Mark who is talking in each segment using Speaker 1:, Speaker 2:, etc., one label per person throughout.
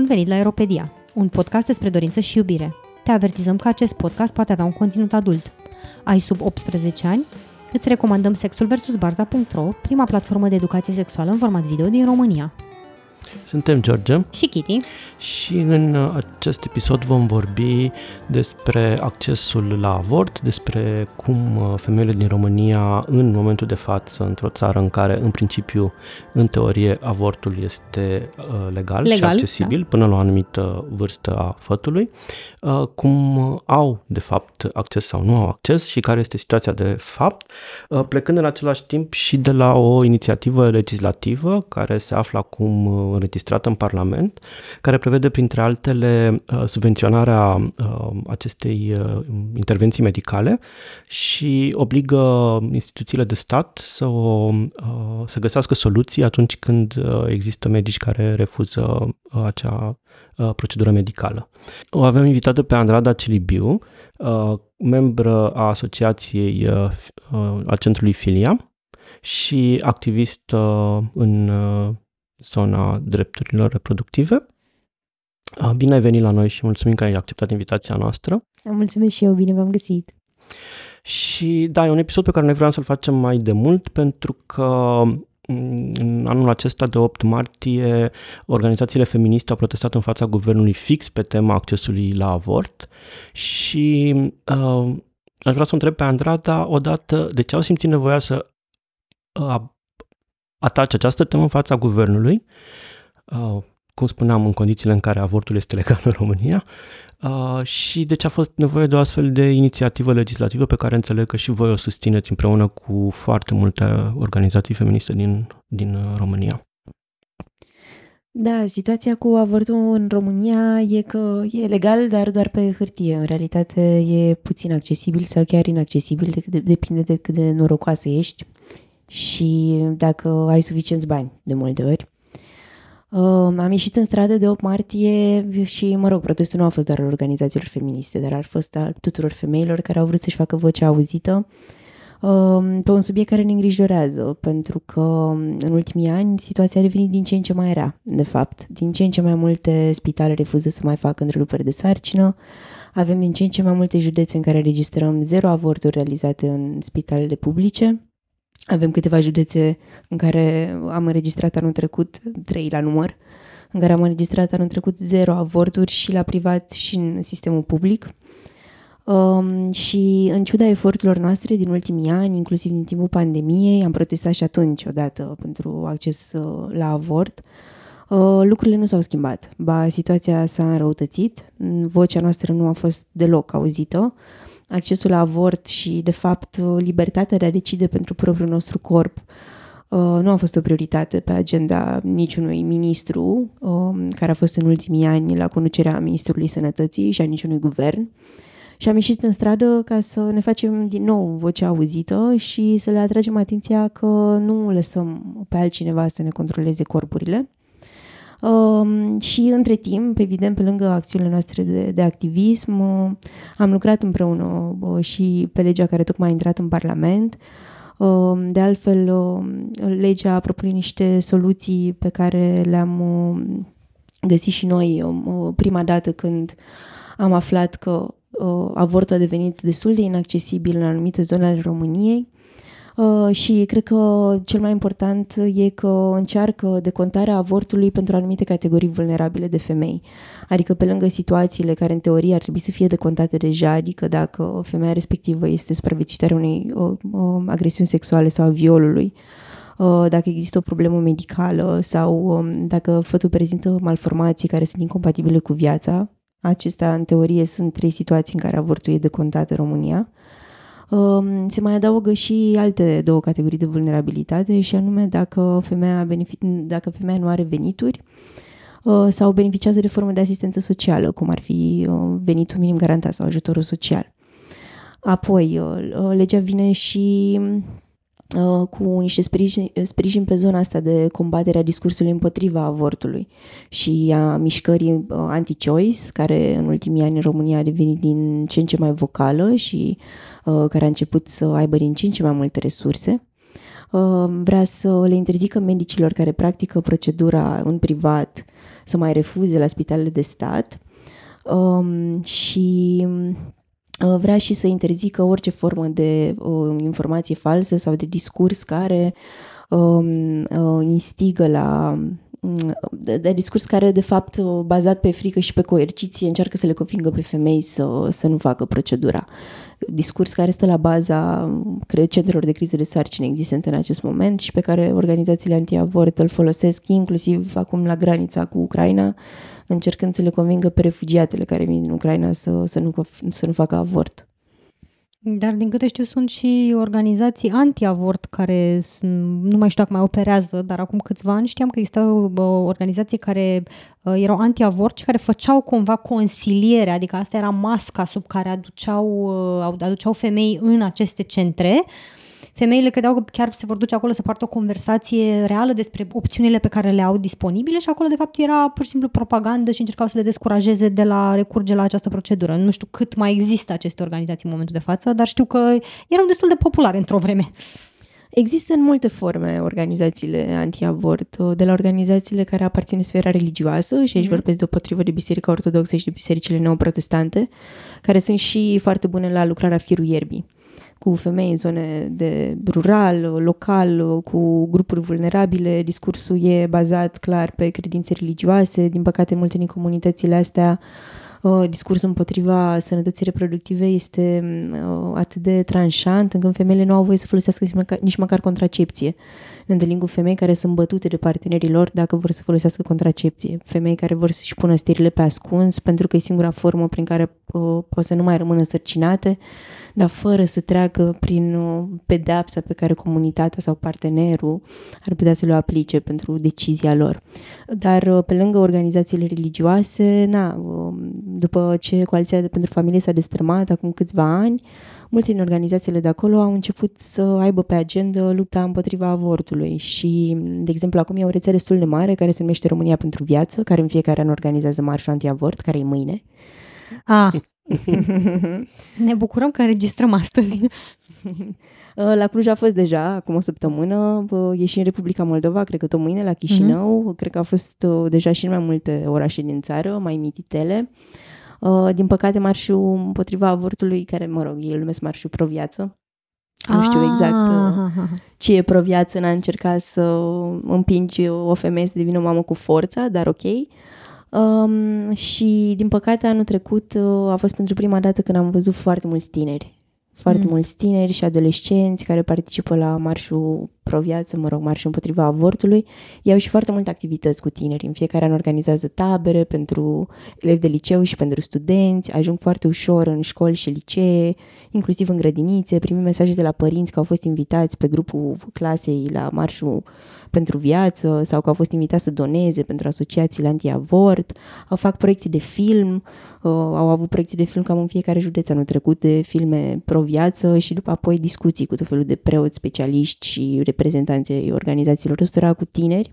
Speaker 1: Bun venit la Aeropedia, un podcast despre dorință și iubire. Te avertizăm că acest podcast poate avea un conținut adult. Ai sub 18 ani? Îți recomandăm Sexul vs. Barza.ro, prima platformă de educație sexuală în format video din România.
Speaker 2: Suntem George
Speaker 1: Și Kitty.
Speaker 2: și în uh, acest episod vom vorbi despre accesul la avort, despre cum uh, femeile din România, în momentul de față, într-o țară în care, în principiu, în teorie, avortul este uh, legal, și
Speaker 1: Legal,
Speaker 2: accesibil până la o anumită vârstă a fătului, uh, cum au, de fapt, acces sau nu au acces și care este situația de fapt, uh, plecând în același timp și de la o inițiativă legislativă care se află acum uh, înregistrată în Parlament, care prevede, printre altele, uh, subvenționarea uh, acestei uh, intervenții medicale și obligă instituțiile de stat să, o, uh, să găsească soluții atunci când uh, există medici care refuză uh, acea uh, procedură medicală. O avem invitată pe Andrada Cilibiu, uh, membră a asociației uh, f- uh, a centrului Filia și activistă în uh, zona drepturilor reproductive. Uh, Bine ai venit la noi și mulțumim că ai acceptat invitația noastră.
Speaker 1: Mulțumesc și eu, bine v-am găsit.
Speaker 2: Și da, e un episod pe care noi vreau să-l facem mai de mult pentru că m, în anul acesta de 8 martie organizațiile feministe au protestat în fața guvernului fix pe tema accesului la avort și uh, aș vrea să o întreb pe Andrada odată de ce au simțit nevoia să uh, atace această temă în fața guvernului, uh, cum spuneam, în condițiile în care avortul este legal în România, uh, și de ce a fost nevoie de o astfel de inițiativă legislativă pe care înțeleg că și voi o susțineți împreună cu foarte multe organizații feministe din, din uh, România.
Speaker 3: Da, situația cu avortul în România e că e legal, dar doar pe hârtie. În realitate e puțin accesibil sau chiar inaccesibil, de, de, depinde de cât de norocoasă ești și dacă ai suficienți bani, de multe ori. Uh, am ieșit în stradă de 8 martie și, mă rog, protestul nu a fost doar al organizațiilor feministe, dar a fost al tuturor femeilor care au vrut să-și facă vocea auzită uh, pe un subiect care ne îngrijorează, pentru că în ultimii ani situația a devenit din ce în ce mai rea, de fapt. Din ce în ce mai multe spitale refuză să mai facă întreruperi de sarcină, avem din ce în ce mai multe județe în care registrăm zero avorturi realizate în spitalele publice, avem câteva județe în care am înregistrat anul trecut, trei la număr, în care am înregistrat anul trecut zero avorturi și la privat și în sistemul public. Um, și în ciuda eforturilor noastre din ultimii ani, inclusiv din timpul pandemiei, am protestat și atunci odată pentru acces uh, la avort, uh, lucrurile nu s-au schimbat. Ba, situația s-a înrăutățit, vocea noastră nu a fost deloc auzită, accesul la avort și, de fapt, libertatea de a decide pentru propriul nostru corp uh, nu a fost o prioritate pe agenda niciunui ministru uh, care a fost în ultimii ani la conducerea Ministrului Sănătății și a niciunui guvern. Și am ieșit în stradă ca să ne facem din nou vocea auzită și să le atragem atenția că nu lăsăm pe altcineva să ne controleze corpurile. Um, și între timp, evident, pe lângă acțiunile noastre de, de activism, uh, am lucrat împreună uh, și pe legea care tocmai a intrat în Parlament. Uh, de altfel, uh, legea propune niște soluții pe care le-am uh, găsit și noi uh, prima dată când am aflat că uh, avortul a devenit destul de inaccesibil în anumite zone ale României. Uh, și cred că cel mai important e că încearcă decontarea avortului pentru anumite categorii vulnerabile de femei. Adică pe lângă situațiile care în teorie ar trebui să fie decontate deja, adică dacă femeia respectivă este supraviețuitoare unei o, o, agresiuni sexuale sau a violului, uh, dacă există o problemă medicală sau um, dacă fătul prezintă malformații care sunt incompatibile cu viața, acestea în teorie sunt trei situații în care avortul e decontat în România. Um, se mai adaugă și alte două categorii de vulnerabilitate și anume dacă femeia, benefic- dacă femeia nu are venituri uh, sau beneficiază de forme de asistență socială, cum ar fi uh, venitul minim garantat sau ajutorul social. Apoi, uh, legea vine și uh, cu niște sprijin, sprijin pe zona asta de combatere a discursului împotriva avortului și a mișcării uh, anti-choice, care în ultimii ani în România a devenit din ce în ce mai vocală și uh, care a început să aibă din ce în ce mai multe resurse. vrea să le interzică medicilor care practică procedura în privat să mai refuze la spitalele de stat um, și vrea și să interzică orice formă de informație falsă sau de discurs care um, instigă la de, de discurs care, de fapt, bazat pe frică și pe coerciție, încearcă să le convingă pe femei să, să nu facă procedura. Discurs care stă la baza, cred, centrelor de criză de sarcină existente în acest moment și pe care organizațiile anti-avort îl folosesc, inclusiv acum la granița cu Ucraina, încercând să le convingă pe refugiatele care vin din Ucraina să, să, nu, să nu facă avort.
Speaker 1: Dar din câte știu sunt și organizații anti-avort care nu mai știu dacă mai operează, dar acum câțiva ani știam că există organizații care uh, erau anti-avort și care făceau cumva consiliere, adică asta era masca sub care aduceau, uh, aduceau femei în aceste centre femeile credeau că chiar se vor duce acolo să poartă o conversație reală despre opțiunile pe care le au disponibile și acolo de fapt era pur și simplu propagandă și încercau să le descurajeze de la recurge la această procedură. Nu știu cât mai există aceste organizații în momentul de față, dar știu că erau destul de populare într-o vreme.
Speaker 3: Există în multe forme organizațiile anti-avort, de la organizațiile care aparțin sfera religioasă, și aici mm. vorbesc deopotrivă de Biserica Ortodoxă și de bisericile neoprotestante, care sunt și foarte bune la lucrarea firul ierbii cu femei în zone de rural, local, cu grupuri vulnerabile. Discursul e bazat clar pe credințe religioase. Din păcate, multe din comunitățile astea uh, discursul împotriva sănătății reproductive este uh, atât de tranșant încât femeile nu au voie să folosească nici măcar, nici măcar contracepție. Ne întâlnim cu femei care sunt bătute de partenerii lor dacă vor să folosească contracepție. Femei care vor să-și pună stirile pe ascuns pentru că e singura formă prin care uh, pot să nu mai rămână sărcinate dar fără să treacă prin uh, pedepsa pe care comunitatea sau partenerul ar putea să le aplice pentru decizia lor. Dar uh, pe lângă organizațiile religioase, na, um, după ce Coaliția pentru Familie s-a destrămat acum câțiva ani, multe din organizațiile de acolo au început să aibă pe agenda lupta împotriva avortului și, de exemplu, acum e o rețea destul de mare care se numește România pentru Viață, care în fiecare an organizează marșul anti-avort, care e mâine.
Speaker 1: Ah, ne bucurăm că înregistrăm astăzi.
Speaker 3: La Cluj a fost deja, acum o săptămână, e și în Republica Moldova, cred că tot mâine, la Chișinău, mm-hmm. cred că a fost uh, deja și în mai multe orașe din țară, mai mititele. Uh, din păcate, marșul împotriva avortului, care, mă rog, ei îl numesc marșul pro-viață, nu știu exact uh, ce e pro-viață, n-a încercat să împingi o femeie să devină o mamă cu forța, dar ok. Um, și, din păcate, anul trecut uh, a fost pentru prima dată când am văzut foarte mulți tineri. Foarte mm. mulți tineri și adolescenți care participă la marșul pro-viață, mă rog, marșul împotriva avortului. Iau și foarte multe activități cu tineri. În fiecare an organizează tabere pentru elevi de liceu și pentru studenți. Ajung foarte ușor în școli și licee, inclusiv în grădinițe. Primim mesaje de la părinți că au fost invitați pe grupul clasei la marșul pentru viață sau că au fost invitați să doneze pentru asociațiile anti-avort, au fac proiecții de film, uh, au avut proiecții de film cam în fiecare județ anul trecut de filme pro-viață și după apoi discuții cu tot felul de preoți, specialiști și reprezentanții organizațiilor ăstora cu tineri.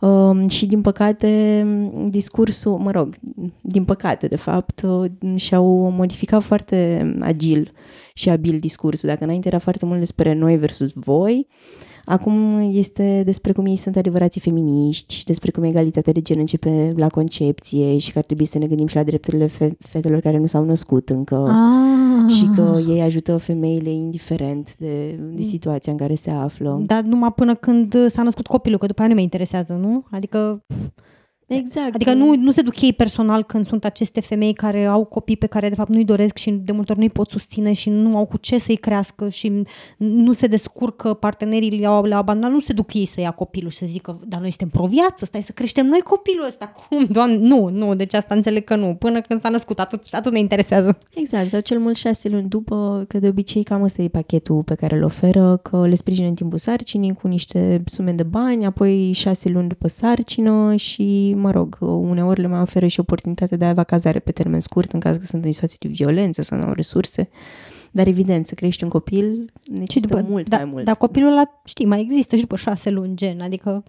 Speaker 3: Uh, și din păcate discursul, mă rog, din păcate de fapt, uh, și-au modificat foarte agil și abil discursul. Dacă înainte era foarte mult despre noi versus voi, Acum este despre cum ei sunt adevărații feminiști, despre cum egalitatea de gen începe la concepție și că ar trebui să ne gândim și la drepturile fe- fetelor care nu s-au născut încă ah. și că ei ajută femeile indiferent de, de situația în care se află.
Speaker 1: Dar numai până când s-a născut copilul, că după aia nu mai interesează, nu? Adică
Speaker 3: Exact.
Speaker 1: Adică nu, nu se duc ei personal când sunt aceste femei care au copii pe care de fapt nu-i doresc și de multe ori nu-i pot susține și nu au cu ce să-i crească și nu se descurcă partenerii le-au, le abandonat, nu se duc ei să ia copilul și să zică, dar noi suntem pro-viață, stai să creștem noi copilul ăsta. Cum, doamne? Nu, nu, deci asta înțeleg că nu. Până când s-a născut, atât, atât ne interesează.
Speaker 3: Exact, sau cel mult șase luni după, că de obicei cam ăsta e pachetul pe care îl oferă, că le sprijină în timpul sarcinii cu niște sume de bani, apoi șase luni după sarcină și, mă rog, uneori le mai oferă și oportunitatea de a avea cazare pe termen scurt în caz că sunt în situații de violență sau nu au resurse. Dar evident, să crești un copil necesită după, mult
Speaker 1: da,
Speaker 3: mai mult.
Speaker 1: Dar copilul ăla, știi, mai există și după șase luni, gen, adică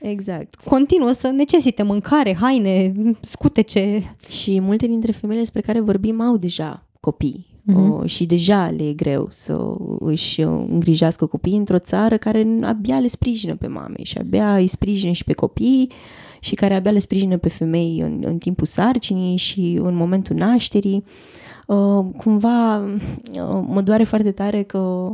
Speaker 3: Exact.
Speaker 1: Continuă să necesite mâncare, haine, scutece.
Speaker 3: Și multe dintre femeile despre care vorbim au deja copii uh-huh. și deja le e greu să își îngrijească copiii într-o țară care abia le sprijină pe mame și abia îi sprijină și pe copii și care abia le sprijină pe femei în, în timpul sarcinii și în momentul nașterii. Uh, cumva uh, mă doare foarte tare că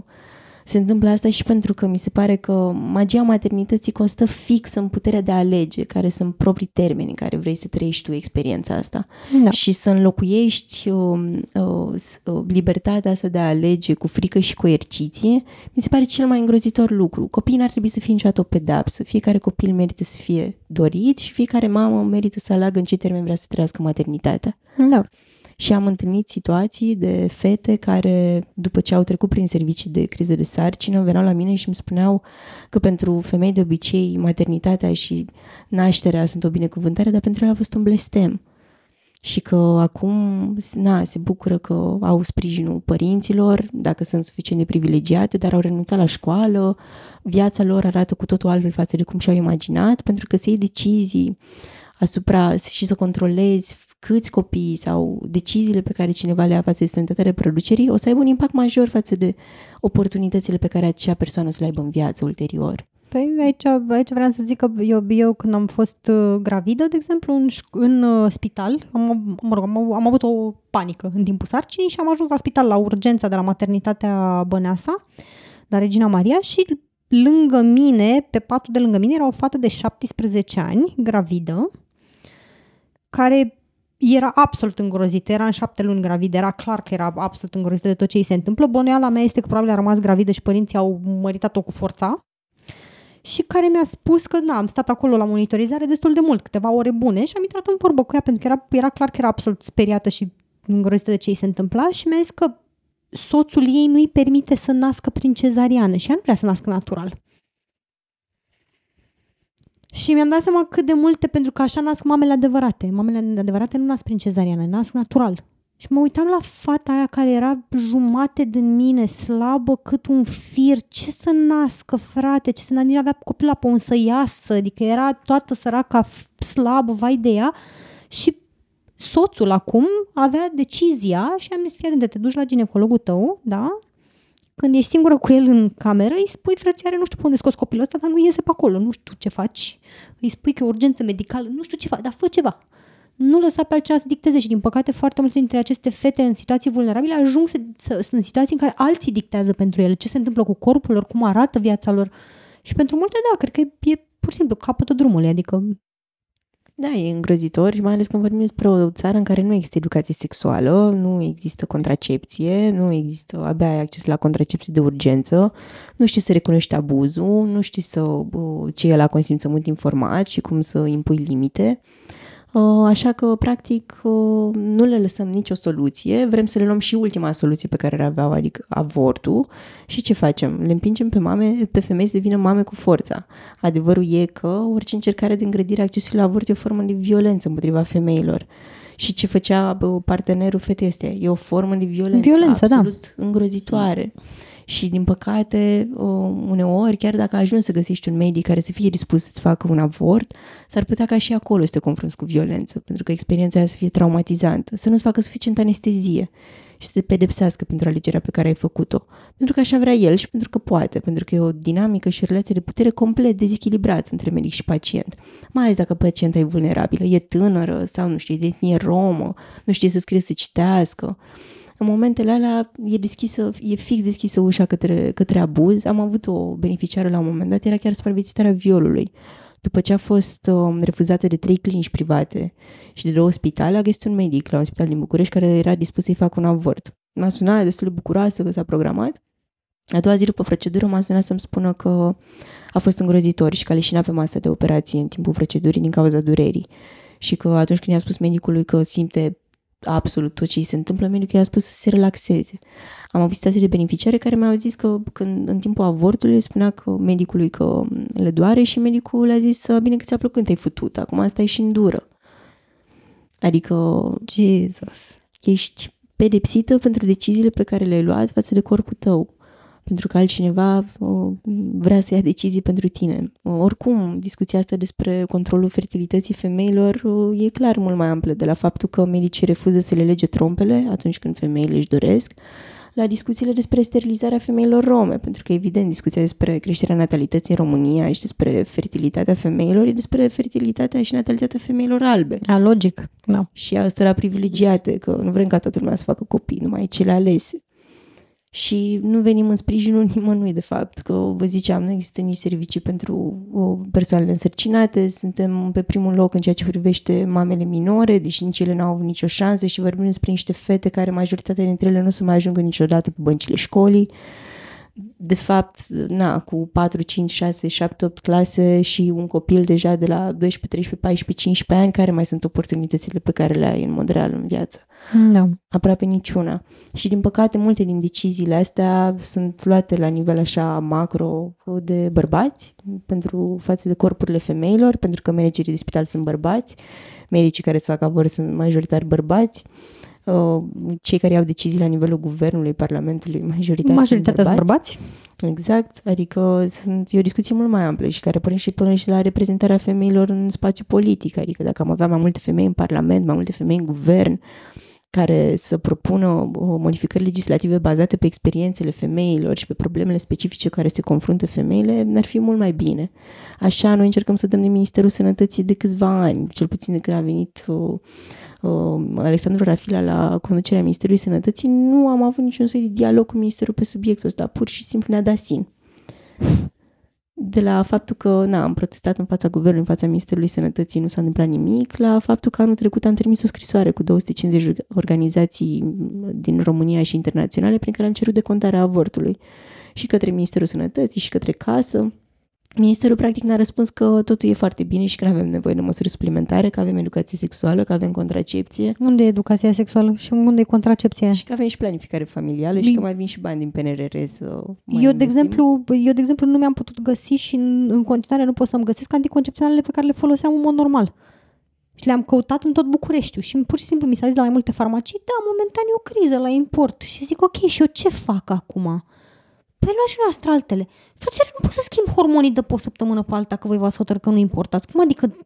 Speaker 3: se întâmplă asta și pentru că mi se pare că magia maternității constă fix în puterea de a alege, care sunt proprii termeni în care vrei să trăiești tu experiența asta. Da. Și să înlocuiești uh, uh, uh, libertatea asta de a alege cu frică și coerciție, mi se pare cel mai îngrozitor lucru. Copiii n-ar trebui să fie niciodată o pedapsă. Fiecare copil merită să fie dorit și fiecare mamă merită să aleagă în ce termen vrea să trăiască maternitatea.
Speaker 1: Da
Speaker 3: și am întâlnit situații de fete care, după ce au trecut prin servicii de criză de sarcină, veneau la mine și îmi spuneau că pentru femei de obicei maternitatea și nașterea sunt o binecuvântare, dar pentru ele a fost un blestem. Și că acum, na, se bucură că au sprijinul părinților, dacă sunt suficient de privilegiate, dar au renunțat la școală, viața lor arată cu totul altfel față de cum și-au imaginat, pentru că să iei decizii asupra și să controlezi câți copii sau deciziile pe care cineva le ia față de sănătatea reproducerii o să aibă un impact major față de oportunitățile pe care acea persoană o să le aibă în viață ulterior.
Speaker 1: Păi aici, aici vreau să zic că eu, eu când am fost uh, gravidă, de exemplu, în, în uh, spital, am, mă rog, am, am avut o panică în timpul sarcinii și am ajuns la spital la urgența de la maternitatea Băneasa, la Regina Maria și lângă mine, pe patul de lângă mine, era o fată de 17 ani, gravidă, care era absolut îngrozită, era în șapte luni gravidă, era clar că era absolut îngrozită de tot ce îi se întâmplă. Boneala mea este că probabil a rămas gravidă și părinții au măritat-o cu forța și care mi-a spus că na, am stat acolo la monitorizare destul de mult, câteva ore bune și am intrat în vorbă cu ea pentru că era, era clar că era absolut speriată și îngrozită de ce îi se întâmpla și mi-a zis că soțul ei nu îi permite să nască prin cezariană și ea nu vrea să nască natural. Și mi-am dat seama cât de multe, pentru că așa nasc mamele adevărate. Mamele adevărate nu nasc prin cezariană, nasc natural. Și mă uitam la fata aia care era jumate din mine, slabă cât un fir. Ce să nască, frate? Ce să nască? avea copila pe un să iasă. Adică era toată săraca slabă, vai de ea. Și soțul acum avea decizia și am zis, fii te duci la ginecologul tău, da? Când ești singură cu el în cameră, îi spui, frățioare, nu știu pe unde scos copilul ăsta, dar nu iese pe acolo, nu știu ce faci. Îi spui că e urgență medicală, nu știu ce faci, dar fă ceva. Nu lăsa pe altcineva să dicteze și, din păcate, foarte multe dintre aceste fete în situații vulnerabile ajung să, să, în situații în care alții dictează pentru ele ce se întâmplă cu corpul lor, cum arată viața lor. Și pentru multe, da, cred că e, e pur și simplu capătul drumului, adică
Speaker 3: da, e îngrozitor și mai ales când vorbim despre o țară în care nu există educație sexuală, nu există contracepție, nu există, abia ai acces la contracepție de urgență, nu știi să recunoști abuzul, nu știi să, ce e la consimțământ informat și cum să impui limite. Uh, așa că, practic, uh, nu le lăsăm nicio soluție, vrem să le luăm și ultima soluție pe care le aveau, adică avortul. Și ce facem? Le împingem pe, mame, pe femei să devină mame cu forța. Adevărul e că orice încercare de îngrădire a accesului la avort e o formă de violență împotriva femeilor. Și ce făcea partenerul fetei este e o formă de violență, violență da. absolut da. îngrozitoare. Și, din păcate, uneori, chiar dacă ajungi să găsești un medic care să fie dispus să-ți facă un avort, s-ar putea ca și acolo să te confrunți cu violență, pentru că experiența aia să fie traumatizantă, să nu-ți facă suficient anestezie și să te pedepsească pentru alegerea pe care ai făcut-o. Pentru că așa vrea el și pentru că poate, pentru că e o dinamică și o relație de putere complet dezechilibrat între medic și pacient. Mai ales dacă pacienta e vulnerabilă, e tânără sau, nu știu, e de etnie romă, nu știe să scrie, să citească în momentele alea e deschisă, e fix deschisă ușa către, către abuz. Am avut o beneficiară la un moment dat, era chiar supraviețuitoarea violului. După ce a fost uh, refuzată de trei clinici private și de două spitale, a găsit un medic la un spital din București care era dispus să-i facă un avort. M-a sunat destul de bucuroasă că s-a programat. A doua zi după procedură m-a sunat să-mi spună că a fost îngrozitor și că a leșinat pe masa de operație în timpul procedurii din cauza durerii și că atunci când i-a spus medicului că simte absolut tot ce îi se întâmplă, medicul i-a spus să se relaxeze. Am avut situații de beneficiare care mi-au zis că când în timpul avortului spunea că medicului că le doare și medicul le-a zis bine că ți-a plăcut când te-ai futut, acum asta e și dură. Adică
Speaker 1: Jesus.
Speaker 3: ești pedepsită pentru deciziile pe care le-ai luat față de corpul tău. Pentru că altcineva uh, vrea să ia decizii pentru tine. Uh, oricum, discuția asta despre controlul fertilității femeilor uh, e clar mult mai amplă, de la faptul că medicii refuză să le lege trompele atunci când femeile își doresc, la discuțiile despre sterilizarea femeilor rome, pentru că, evident, discuția despre creșterea natalității în România și despre fertilitatea femeilor e despre fertilitatea și natalitatea femeilor albe.
Speaker 1: A, logic, da.
Speaker 3: Și asta privilegiate, că nu vrem ca toată lumea să facă copii, numai cele alese și nu venim în sprijinul nimănui, de fapt, că vă ziceam, nu există nici servicii pentru persoanele însărcinate, suntem pe primul loc în ceea ce privește mamele minore, deși nici ele n-au avut nicio șansă și vorbim despre niște fete care majoritatea dintre ele nu o să mai ajungă niciodată pe băncile școlii. De fapt, na, cu 4, 5, 6, 7, 8 clase și un copil deja de la 12, 13, 14, 15 ani, care mai sunt oportunitățile pe care le ai în mod real în viață?
Speaker 1: Da.
Speaker 3: Aproape niciuna. Și din păcate multe din deciziile astea sunt luate la nivel așa macro de bărbați pentru față de corpurile femeilor, pentru că managerii de spital sunt bărbați, medicii care se fac avort sunt majoritari bărbați, uh, cei care iau decizii la nivelul guvernului, parlamentului, majoritatea,
Speaker 1: majoritatea
Speaker 3: sunt
Speaker 1: bărbați.
Speaker 3: bărbați. Exact, adică sunt, e o discuție mult mai amplă și care pune și până și la reprezentarea femeilor în spațiu politic, adică dacă am avea mai multe femei în parlament, mai multe femei în guvern, care să propună modificări legislative bazate pe experiențele femeilor și pe problemele specifice care se confruntă femeile, n-ar fi mult mai bine. Așa, noi încercăm să dăm de Ministerul Sănătății de câțiva ani, cel puțin de când a venit uh, uh, Alexandru Rafila la conducerea Ministerului Sănătății, nu am avut niciun soi de dialog cu Ministerul pe subiectul ăsta, pur și simplu ne-a dat sin. De la faptul că na, am protestat în fața guvernului, în fața Ministerului Sănătății, nu s-a întâmplat nimic, la faptul că anul trecut am trimis o scrisoare cu 250 organizații din România și internaționale prin care am cerut decontarea avortului și către Ministerul Sănătății și către casă Ministerul practic ne-a răspuns că totul e foarte bine și că nu avem nevoie de măsuri suplimentare, că avem educație sexuală, că avem contracepție.
Speaker 1: Unde e educația sexuală și unde e contracepția?
Speaker 3: Și că avem și planificare familială și că mai vin și bani din PNRR să
Speaker 1: eu de, exemplu, eu, de exemplu, nu mi-am putut găsi și în, în continuare nu pot să-mi găsesc anticoncepționalele pe care le foloseam în mod normal. Și le-am căutat în tot Bucureștiul și pur și simplu mi s-a zis la mai multe farmacii, da, momentan e o criză la import. Și zic, ok, și eu ce fac acum? Păi luați și noastră altele. Frățioare, nu pot să schimb hormonii de pe o săptămână pe alta că voi v-ați hotărât că nu importați. Cum adică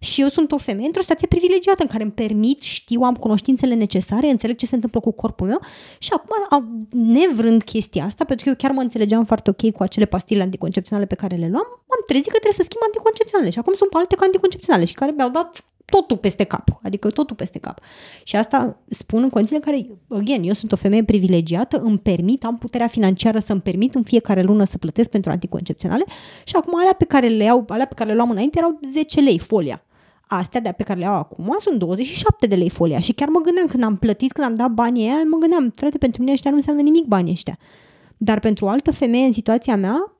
Speaker 1: și eu sunt o femeie într-o stație privilegiată în care îmi permit, știu, am cunoștințele necesare, înțeleg ce se întâmplă cu corpul meu și acum, nevrând chestia asta, pentru că eu chiar mă înțelegeam foarte ok cu acele pastile anticoncepționale pe care le luam, am trezit că trebuie să schimb anticoncepționale și acum sunt pe alte anticoncepționale și care mi-au dat totul peste cap, adică totul peste cap. Și asta spun în condiții în care, again, eu sunt o femeie privilegiată, îmi permit, am puterea financiară să-mi permit în fiecare lună să plătesc pentru anticoncepționale și acum alea pe care le iau, alea pe care le luam înainte erau 10 lei folia. Astea de pe care le iau acum sunt 27 de lei folia și chiar mă gândeam când am plătit, când am dat banii aia, mă gândeam, frate, pentru mine ăștia nu înseamnă nimic banii ăștia. Dar pentru o altă femeie în situația mea,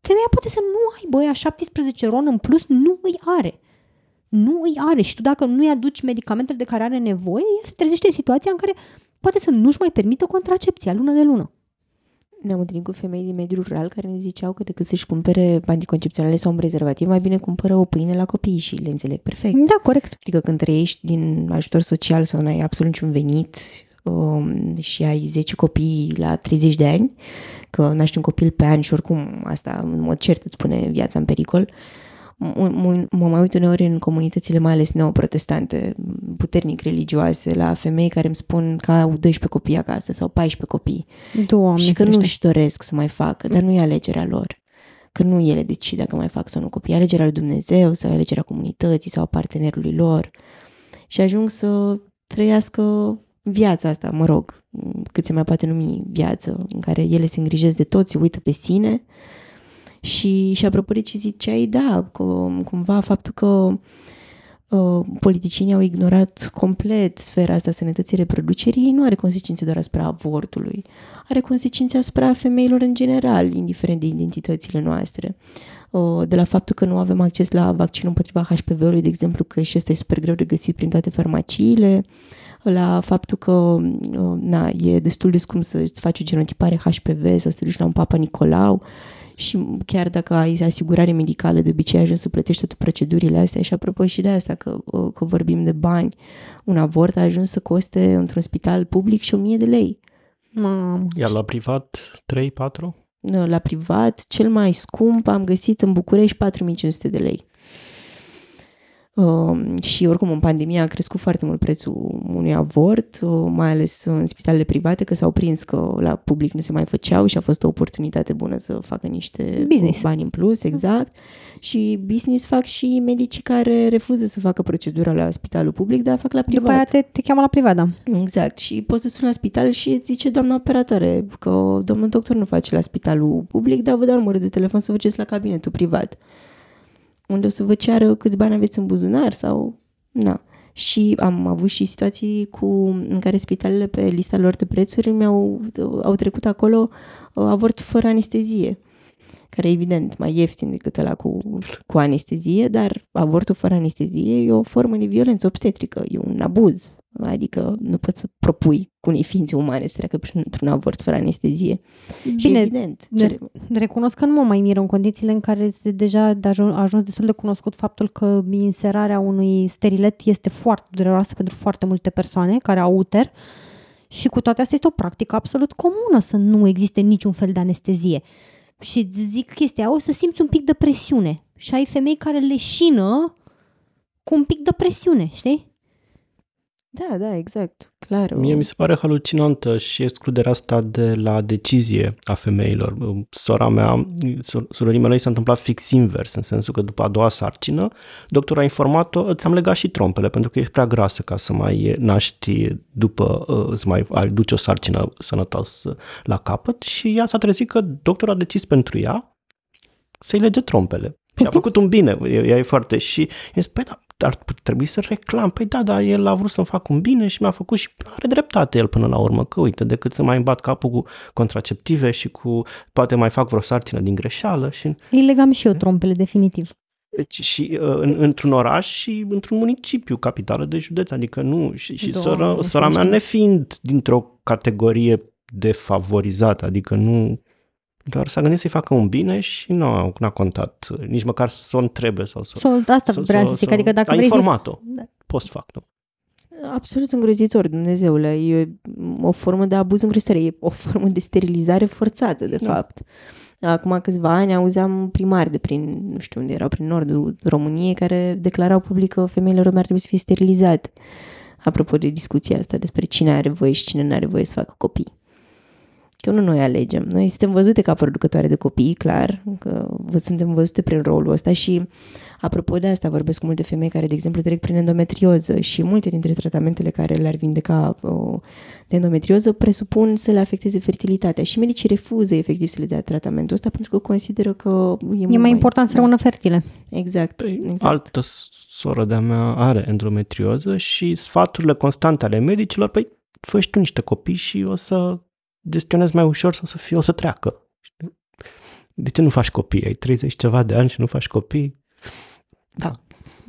Speaker 1: femeia poate să nu aibă aia 17 ron în plus, nu îi are nu îi are și tu dacă nu îi aduci medicamentele de care are nevoie, ea se trezește în situația în care poate să nu-și mai permită contracepția lună de lună.
Speaker 3: Ne-am întâlnit cu femei din mediul rural care ne ziceau că decât să-și cumpere anticoncepționale sau un prezervativ, mai bine cumpără o pâine la copii și le înțeleg perfect.
Speaker 1: Da, corect.
Speaker 3: Adică când trăiești din ajutor social sau nu ai absolut niciun venit um, și ai 10 copii la 30 de ani, că naști un copil pe an și oricum asta în mod cert îți pune viața în pericol, uh, mă mai uit uneori în comunitățile mai ales neoprotestante, puternic religioase, la femei care îmi spun că au 12 copii acasă sau 14 copii
Speaker 1: Doamne,
Speaker 3: și că nu își doresc să mai facă, dar nu e alegerea lor. Că nu ele decid dacă mai fac sau nu copii. Alegerea lui Dumnezeu sau alegerea comunității sau a partenerului lor. Și ajung să trăiască viața asta, mă rog, cât se mai poate numi viață, în care ele se îngrijesc de toți, se uită pe sine, și, și apropo de ce ziceai, da, cum, cumva faptul că uh, politicienii au ignorat complet sfera asta sănătății reproducerii nu are consecințe doar asupra avortului, are consecințe asupra femeilor în general, indiferent de identitățile noastre. Uh, de la faptul că nu avem acces la vaccinul împotriva HPV-ului, de exemplu, că și ăsta e super greu de găsit prin toate farmaciile, la faptul că uh, na, e destul de scump să-ți faci o genotipare HPV sau să te duci la un papa Nicolau și chiar dacă ai asigurare medicală, de obicei ajungi să plătești toate procedurile astea și apropo și de asta că, că vorbim de bani, un avort a ajuns să coste într-un spital public și 1000 de lei.
Speaker 1: Mamă.
Speaker 2: Iar la privat 3-4?
Speaker 3: La privat, cel mai scump am găsit în București 4500 de lei. Uh, și oricum în pandemie a crescut foarte mult prețul unui avort, uh, mai ales în spitalele private, că s-au prins că la public nu se mai făceau și a fost o oportunitate bună să facă niște
Speaker 1: Business.
Speaker 3: bani în plus, exact. Și business fac și medicii care refuză să facă procedura la spitalul public, dar fac la privat.
Speaker 1: După aia te, te cheamă la privat, da.
Speaker 3: Exact. Și poți să suni la spital și îți zice doamna operatoare că domnul doctor nu face la spitalul public, dar vă dau numărul de telefon să vă duceți la cabinetul privat. Unde o să vă ceară câți bani aveți în buzunar sau... Na. Și am avut și situații cu, în care spitalele pe lista lor de prețuri mi-au au trecut acolo uh, avort fără anestezie care e evident mai ieftin decât ăla cu, cu anestezie, dar avortul fără anestezie e o formă de violență obstetrică, e un abuz. Adică nu poți să propui cu unei ființe umane să treacă printr-un avort fără anestezie. și
Speaker 1: Bine,
Speaker 3: evident.
Speaker 1: de-
Speaker 3: cere-
Speaker 1: Recunosc că nu mă mai miră în condițiile în care este deja de ajuns, a ajuns destul de cunoscut faptul că inserarea unui sterilet este foarte dureroasă pentru foarte multe persoane care au uter și cu toate astea este o practică absolut comună să nu existe niciun fel de anestezie. Și îți zic chestia, o să simți un pic de presiune. Și ai femei care leșină cu un pic de presiune, știi?
Speaker 3: Da, da, exact. Clar.
Speaker 2: Mie mi se pare halucinantă și excluderea asta de la decizie a femeilor. Sora mea, sor- surorii mele i s-a întâmplat fix invers, în sensul că după a doua sarcină, doctorul a informat-o, ți-am legat și trompele, pentru că ești prea grasă ca să mai naști după, uh, să mai ai, duci o sarcină sănătoasă la capăt și ea s-a trezit că doctorul a decis pentru ea să-i lege trompele. Și a făcut un bine, ea e foarte și i păi da, ar trebui să reclam. Păi da, dar el a vrut să-mi fac un bine și mi-a făcut și are dreptate el până la urmă, că uite, decât să mai îmi bat capul cu contraceptive și cu, poate mai fac vreo sarcină din greșeală și
Speaker 1: Îi legam și eu trompele, definitiv.
Speaker 2: deci, și uh, în, într-un oraș și într-un municipiu, capitală de județ, adică nu, și, și
Speaker 3: Doamne,
Speaker 2: sora, sora mea
Speaker 3: ferește.
Speaker 2: nefiind dintr-o categorie defavorizată, adică nu, doar s-a gândit să-i facă un bine și nu n-a contat, nici măcar să o întrebe sau să,
Speaker 1: So, asta vreau să zic, adică dacă
Speaker 2: a
Speaker 1: vrei să...
Speaker 2: informat-o,
Speaker 1: Da.
Speaker 2: post facto.
Speaker 3: Absolut îngrozitor, Dumnezeule. E o formă de abuz îngrozitor. E o formă de sterilizare forțată, de
Speaker 2: Da.
Speaker 3: fapt. Acum câțiva ani auzeam primari de prin, nu știu unde erau, prin nordul României, care declarau public că femeile române ar trebui să fie sterilizate. Apropo de discuția asta despre cine are voie și cine nu are voie să facă copii. Că nu noi alegem. Noi suntem văzute ca producătoare de copii, clar, că vă- suntem văzute prin rolul ăsta și apropo de asta vorbesc cu multe femei care, de exemplu, trec prin endometrioză și multe dintre tratamentele care le-ar vindeca uh, de endometrioză presupun să le afecteze fertilitatea și medicii refuză efectiv să le dea tratamentul ăsta pentru că consideră că e,
Speaker 1: E
Speaker 3: mult
Speaker 1: mai important să
Speaker 3: da.
Speaker 1: rămână fertile.
Speaker 3: Exact,
Speaker 2: Păi,
Speaker 3: exact.
Speaker 2: Altă soră de-a mea are endometrioză și sfaturile constante ale medicilor, păi fă și tu niște copii și o să gestionezi mai ușor sau o să, fie, o să treacă. Știi? De ce nu faci copii? Ai 30 ceva de ani și nu faci copii? Da.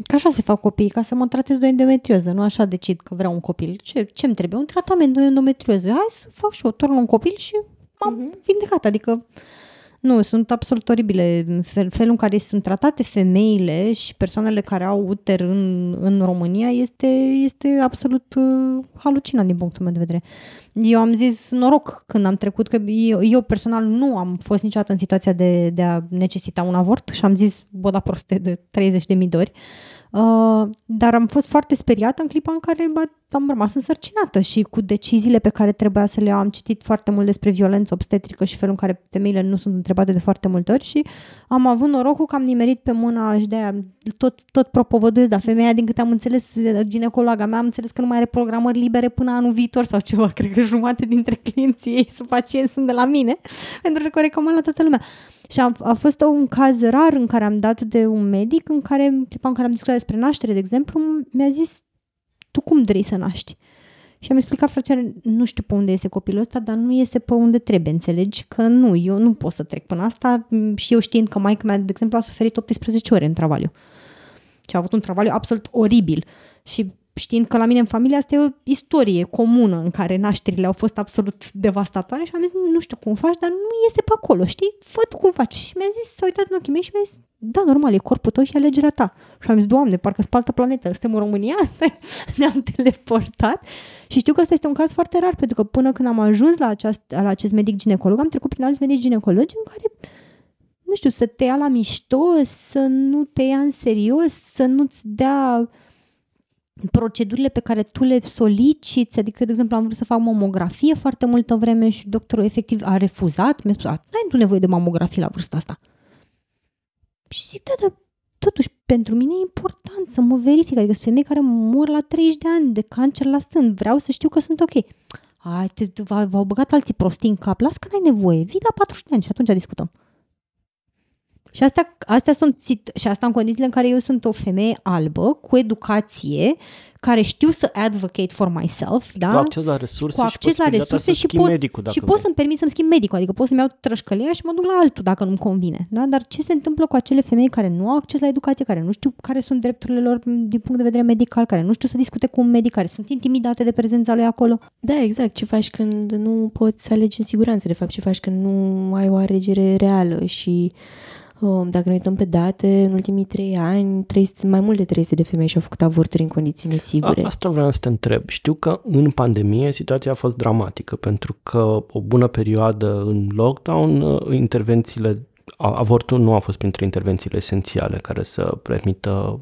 Speaker 1: Ca așa se fac copiii, ca să mă tratez de endometrioză. Nu așa decid că vreau un copil. Ce, ce-mi trebuie? Un tratament de endometrioză. Hai să fac și eu, torn un copil și m-am
Speaker 3: Mhm.
Speaker 1: vindecat. Adică nu, sunt absolut oribile. Fel, felul în care sunt tratate femeile și persoanele care au uter în, în România este, este absolut uh, halucinant din punctul meu de vedere. Eu am zis noroc când am trecut, că eu, eu personal nu am fost niciodată în situația de, de a necesita un avort și am zis boda proste de 30.000 de ori. Uh, dar am fost foarte speriată în clipa în care bă, am rămas însărcinată și cu deciziile pe care trebuia să le iau. Am citit foarte mult despre violență obstetrică și felul în care femeile nu sunt întrebate de foarte multe ori și am avut norocul că am nimerit pe mâna și de aia tot, tot propovădesc, dar femeia, din câte am înțeles, ginecologa mea, am înțeles că nu mai are programări libere până anul viitor sau ceva. Cred că jumate dintre clienții ei sunt pacienți sunt de la mine, pentru că o recomand la toată lumea. Și a, a fost un caz rar în care am dat de un medic, în care, în clipa în care am discutat despre naștere, de exemplu, mi-a zis, tu cum vrei să naști? Și am explicat frățioare, nu știu pe unde iese copilul ăsta, dar nu iese pe unde trebuie, înțelegi? Că nu, eu nu pot să trec până asta m, și eu știind că maica mea, de exemplu, a suferit 18 ore în travaliu. Și a avut un travaliu absolut oribil. Și știind că la mine în familie asta e o istorie comună în care nașterile au fost absolut devastatoare și am zis, nu știu cum faci, dar nu iese pe acolo, știi? Fă tu cum faci. Și mi-a zis, s-a uitat în ochii mei și mi-a zis, da, normal, e corpul tău și alegerea ta. Și am zis, Doamne, parcă spaltă planetă, suntem în România, ne-am teleportat. Și știu că ăsta este un caz foarte rar, pentru că până când am ajuns la, aceast, la acest medic ginecolog, am trecut prin alți medici ginecologi în care nu știu, să te ia la mișto, să nu te ia în serios, să nu-ți dea procedurile pe care tu le soliciți, adică eu, de exemplu, am vrut să fac mamografie foarte multă vreme și doctorul efectiv a refuzat, mi-a spus, n-ai tu nevoie de mamografie la vârsta asta. Și zic, da, dar totuși, pentru mine e important să mă verific, adică sunt femei care mor la 30 de ani de cancer la sân, vreau să știu că sunt ok. Ai, te, v-au băgat alții prostii în cap, las că n-ai nevoie, vii la 40 de ani și atunci discutăm. Și astea, astea sunt, și asta în condițiile în care eu sunt o femeie albă, cu educație, care știu să advocate for myself, da?
Speaker 2: Cu acces la resurse
Speaker 1: cu acces
Speaker 2: și
Speaker 1: la resurse și pot,
Speaker 2: medicul, dacă
Speaker 1: și pot să-mi permit să-mi schimb medicul, adică pot să-mi iau trășcălia și mă duc la altul dacă nu-mi convine, da? Dar ce se întâmplă cu acele femei care nu au acces la educație, care nu știu care sunt drepturile lor din punct de vedere medical, care nu știu să discute cu un medic, care sunt intimidate de prezența lui acolo?
Speaker 3: Da, exact. Ce faci când nu poți să alegi în siguranță, de fapt, ce faci când nu ai o alegere reală și Um, dacă ne uităm pe date, în ultimii trei ani, 300, mai mult de 300 de femei și-au făcut avorturi în condiții nesigure.
Speaker 2: A, asta vreau să te întreb. Știu că în pandemie situația a fost dramatică, pentru că o bună perioadă în lockdown, uh, intervențiile avortul nu a fost printre intervențiile esențiale care să permită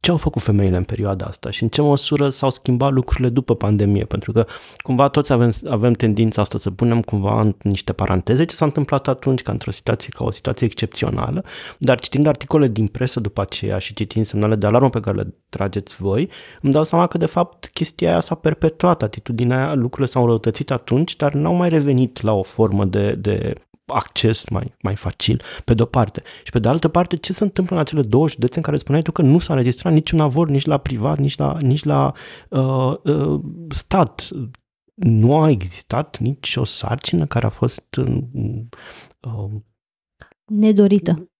Speaker 2: ce au făcut femeile în perioada asta și în ce măsură s-au schimbat lucrurile după pandemie, pentru că cumva toți avem, avem tendința asta să punem cumva în niște paranteze ce s-a întâmplat atunci ca într-o situație, ca o situație excepțională, dar citind articole din presă după aceea și citind semnale de alarmă pe care le trageți voi, îmi dau seama că de fapt chestia aia s-a perpetuat, atitudinea aia, lucrurile s-au răutățit atunci, dar n-au mai revenit la o formă de, de acces mai, mai facil, pe de-o parte. Și pe de altă parte, ce se întâmplă în acele două județe în care spuneai tu că nu s-a înregistrat niciun avort nici la privat, nici la, nici la uh, uh, stat? Nu a existat nici o sarcină care a fost uh,
Speaker 1: nedorită.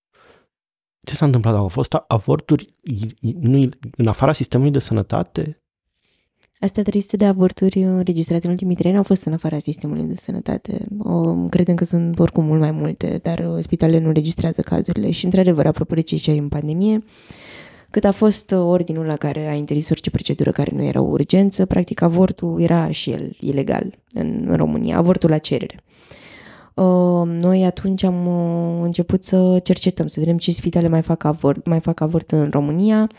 Speaker 2: Ce s-a întâmplat? Au fost avorturi nu, în afara sistemului de sănătate?
Speaker 3: Astea 300 de avorturi înregistrate în ultimii trei ani au fost în afara sistemului de sănătate. O, credem că sunt oricum mult mai multe, dar uh, spitalele nu registrează cazurile. Și, într-adevăr, apropo de ce ziceai în pandemie, cât a fost uh, ordinul la care a interzis orice procedură care nu era o urgență, practic avortul era și el ilegal în România, avortul la cerere. Uh, noi atunci am început să cercetăm, să vedem ce spitale mai fac avort, mai fac avort în România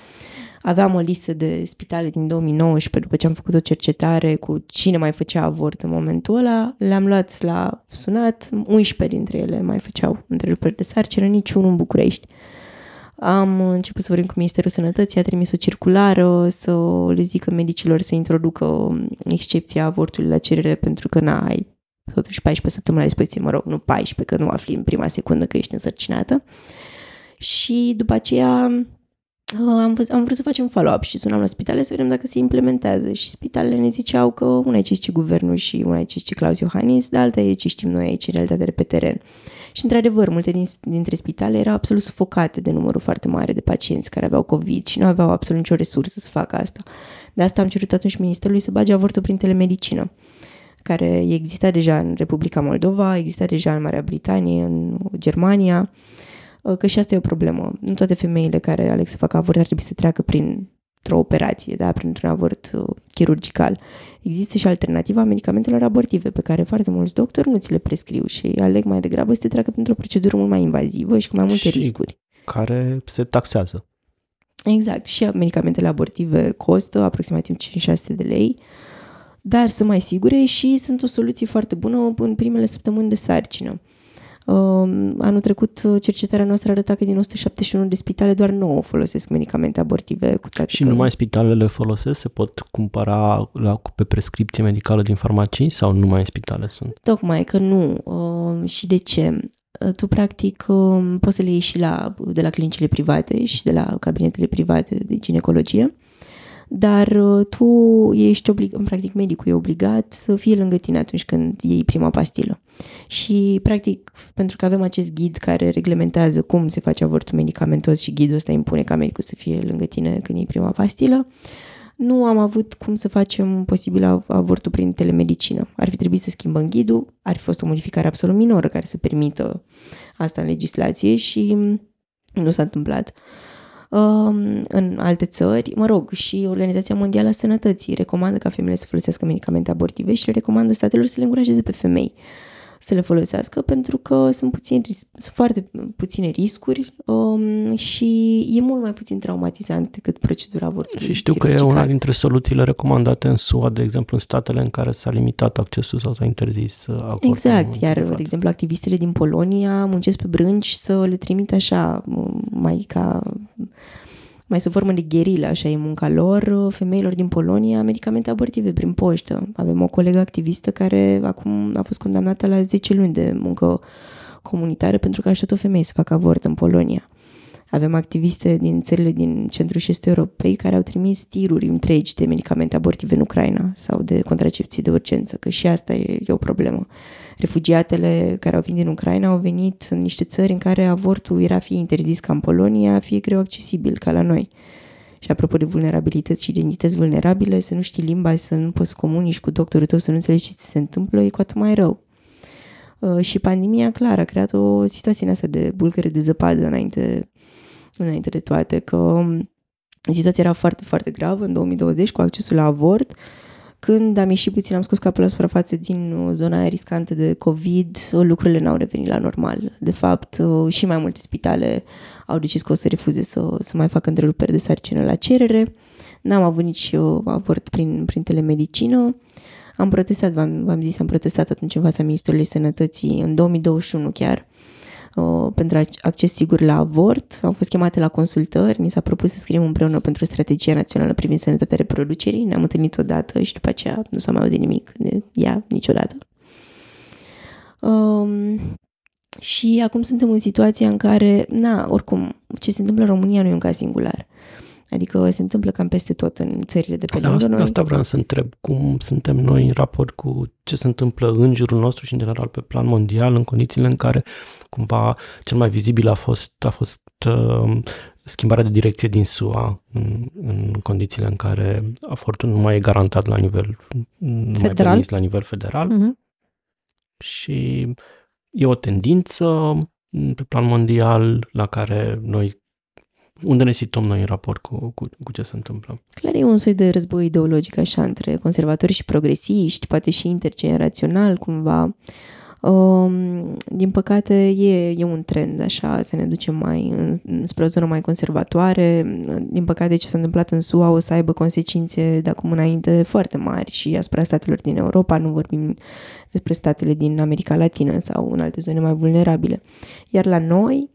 Speaker 3: Aveam o listă de spitale din 2019 după ce am făcut o cercetare cu cine mai făcea avort în momentul ăla. Le-am luat la sunat, 11 dintre ele mai făceau întreruperi de sarcină, niciunul în București. Am început să vorbim cu Ministerul Sănătății, a trimis o circulară să le zică medicilor să introducă excepția avortului la cerere pentru că n-ai totuși 14 săptămâni la dispoziție, mă rog, nu 14, că nu afli în prima secundă că ești însărcinată. Și după aceea am, văz, am vrut să facem follow-up și sunam la spitale să vedem dacă se implementează și spitalele ne ziceau că una e ce zice guvernul și una e ce zice Claus Iohannis, dar alta e ce știm noi aici în realitate de pe teren. Și într-adevăr, multe din, dintre spitale erau absolut sufocate de numărul foarte mare de pacienți care aveau COVID și nu aveau absolut nicio resursă să facă asta. De asta am cerut atunci Ministerului să bage avortul prin telemedicină care exista deja în Republica Moldova, exista deja în Marea Britanie, în Germania, Uh, că și asta e o problemă. Nu toate femeile care aleg să facă avort ar trebui să treacă prin o operație, da, printr-un avort uh, chirurgical. Există și alternativa medicamentelor abortive pe care foarte mulți doctori nu ți le prescriu și aleg mai degrabă să te treacă printr-o procedură mult mai invazivă și cu mai multe
Speaker 2: și
Speaker 3: riscuri.
Speaker 2: care se taxează.
Speaker 3: Exact. Și medicamentele abortive costă aproximativ 5-600 de lei, dar sunt mai sigure și sunt o soluție foarte bună în primele săptămâni de sarcină. Um, anul trecut, uh, cercetarea noastră arăta că din 171 de spitale, doar 9 folosesc medicamente abortive. Cu toate
Speaker 2: și
Speaker 3: că...
Speaker 2: numai spitalele folosesc? Se pot cumpăra la, pe prescripție medicală din farmacii sau numai în spitale sunt?
Speaker 3: Tocmai că nu. Uh, și de ce? Uh, tu, practic, uh, poți să le iei și la, de la clinicile private și de la cabinetele private de ginecologie dar uh, tu ești obligat, practic medicul e obligat să fie lângă tine atunci când iei prima pastilă. Și practic, pentru că avem acest ghid care reglementează cum se face avortul medicamentos și ghidul ăsta impune ca medicul să fie lângă tine când iei prima pastilă, nu am avut cum să facem posibil avortul prin telemedicină. Ar fi trebuit să schimbăm ghidul, ar fi fost o modificare absolut minoră care să permită asta în legislație și Nu s-a întâmplat. Um, în alte țări, mă rog, și Organizația Mondială a Sănătății recomandă ca femeile să folosească medicamente abortive și le recomandă statelor să le încurajeze pe femei să le folosească pentru că sunt, puțin, sunt foarte puține riscuri um, și e mult mai puțin traumatizant decât procedura avortului.
Speaker 2: Și știu că e una dintre soluțiile recomandate în SUA, de exemplu, în statele în care s-a limitat accesul sau s-a interzis uh, avortul.
Speaker 3: Exact, iar, de, de exemplu, activistele din Polonia muncesc pe brânci să le trimit așa, mai ca mai sub formă de gherilă, așa e munca lor, uh, femeilor din Polonia, medicamente abortive prin poștă. Avem o colegă activistă care acum a fost condamnată la 10 luni de muncă comunitară pentru că a ajutat o femeie să facă avort în Polonia. Avem activiste din țările din centrul și estul europei care au trimis tiruri întregi de medicamente abortive în Ucraina sau de contracepții de urgență, că și asta e, e o problemă. Refugiatele care au venit din Ucraina au venit în niște țări în care avortul era fie interzis ca în Polonia, fie greu accesibil ca la noi. Și apropo de vulnerabilități și identități vulnerabile, să nu știi limba, să nu poți comunici cu doctorul tău, să nu înțelegi ce se întâmplă, e cu atât mai rău. Uh, și pandemia, clar, a creat o situație în asta de bulgăre de zăpadă înainte înainte de toate, că um, situația era foarte, foarte gravă în 2020 cu accesul la avort. Când am ieșit puțin, am scos capul la suprafață din uh, zona aia riscantă de COVID, lucrurile n-au revenit la normal. De fapt, uh, și mai multe spitale au decis că o să refuze să, să mai facă întreruperi de sarcină la cerere. N-am avut nici uh, avort prin, prin telemedicină. Am protestat, v-am, v-am zis, am protestat atunci în fața Ministerului Sănătății în 2021 chiar uh, pentru acces sigur la avort. Am fost chemate la consultări, ni s-a propus să scriem împreună pentru strategia națională privind sănătatea reproducerii. Ne-am întâlnit odată și după aceea nu s-a mai auzit nimic de ea niciodată. Um, și acum suntem în situația în care, na, oricum, ce se întâmplă în România nu e un caz singular. Adică se întâmplă cam peste tot în țările de pe da, lângă
Speaker 2: noi. Asta vreau să întreb. Cum suntem noi în raport cu ce se întâmplă în jurul nostru și în general pe plan mondial, în condițiile în care cumva cel mai vizibil a fost, a fost uh, schimbarea de direcție din SUA în, în condițiile în care afortul nu mai e garantat la nivel nu mai permis la nivel federal uh-huh. și e o tendință pe plan mondial la care noi unde ne situăm noi în raport cu, cu, cu ce se întâmplă?
Speaker 3: Clar e un soi de război ideologic așa între conservatori și progresiști, poate și intergenerațional cumva. Um, din păcate e, e un trend așa să ne ducem mai în, spre o zonă mai conservatoare. Din păcate ce s-a întâmplat în SUA o să aibă consecințe de acum înainte foarte mari și asupra statelor din Europa, nu vorbim despre statele din America Latină sau în alte zone mai vulnerabile. Iar la noi,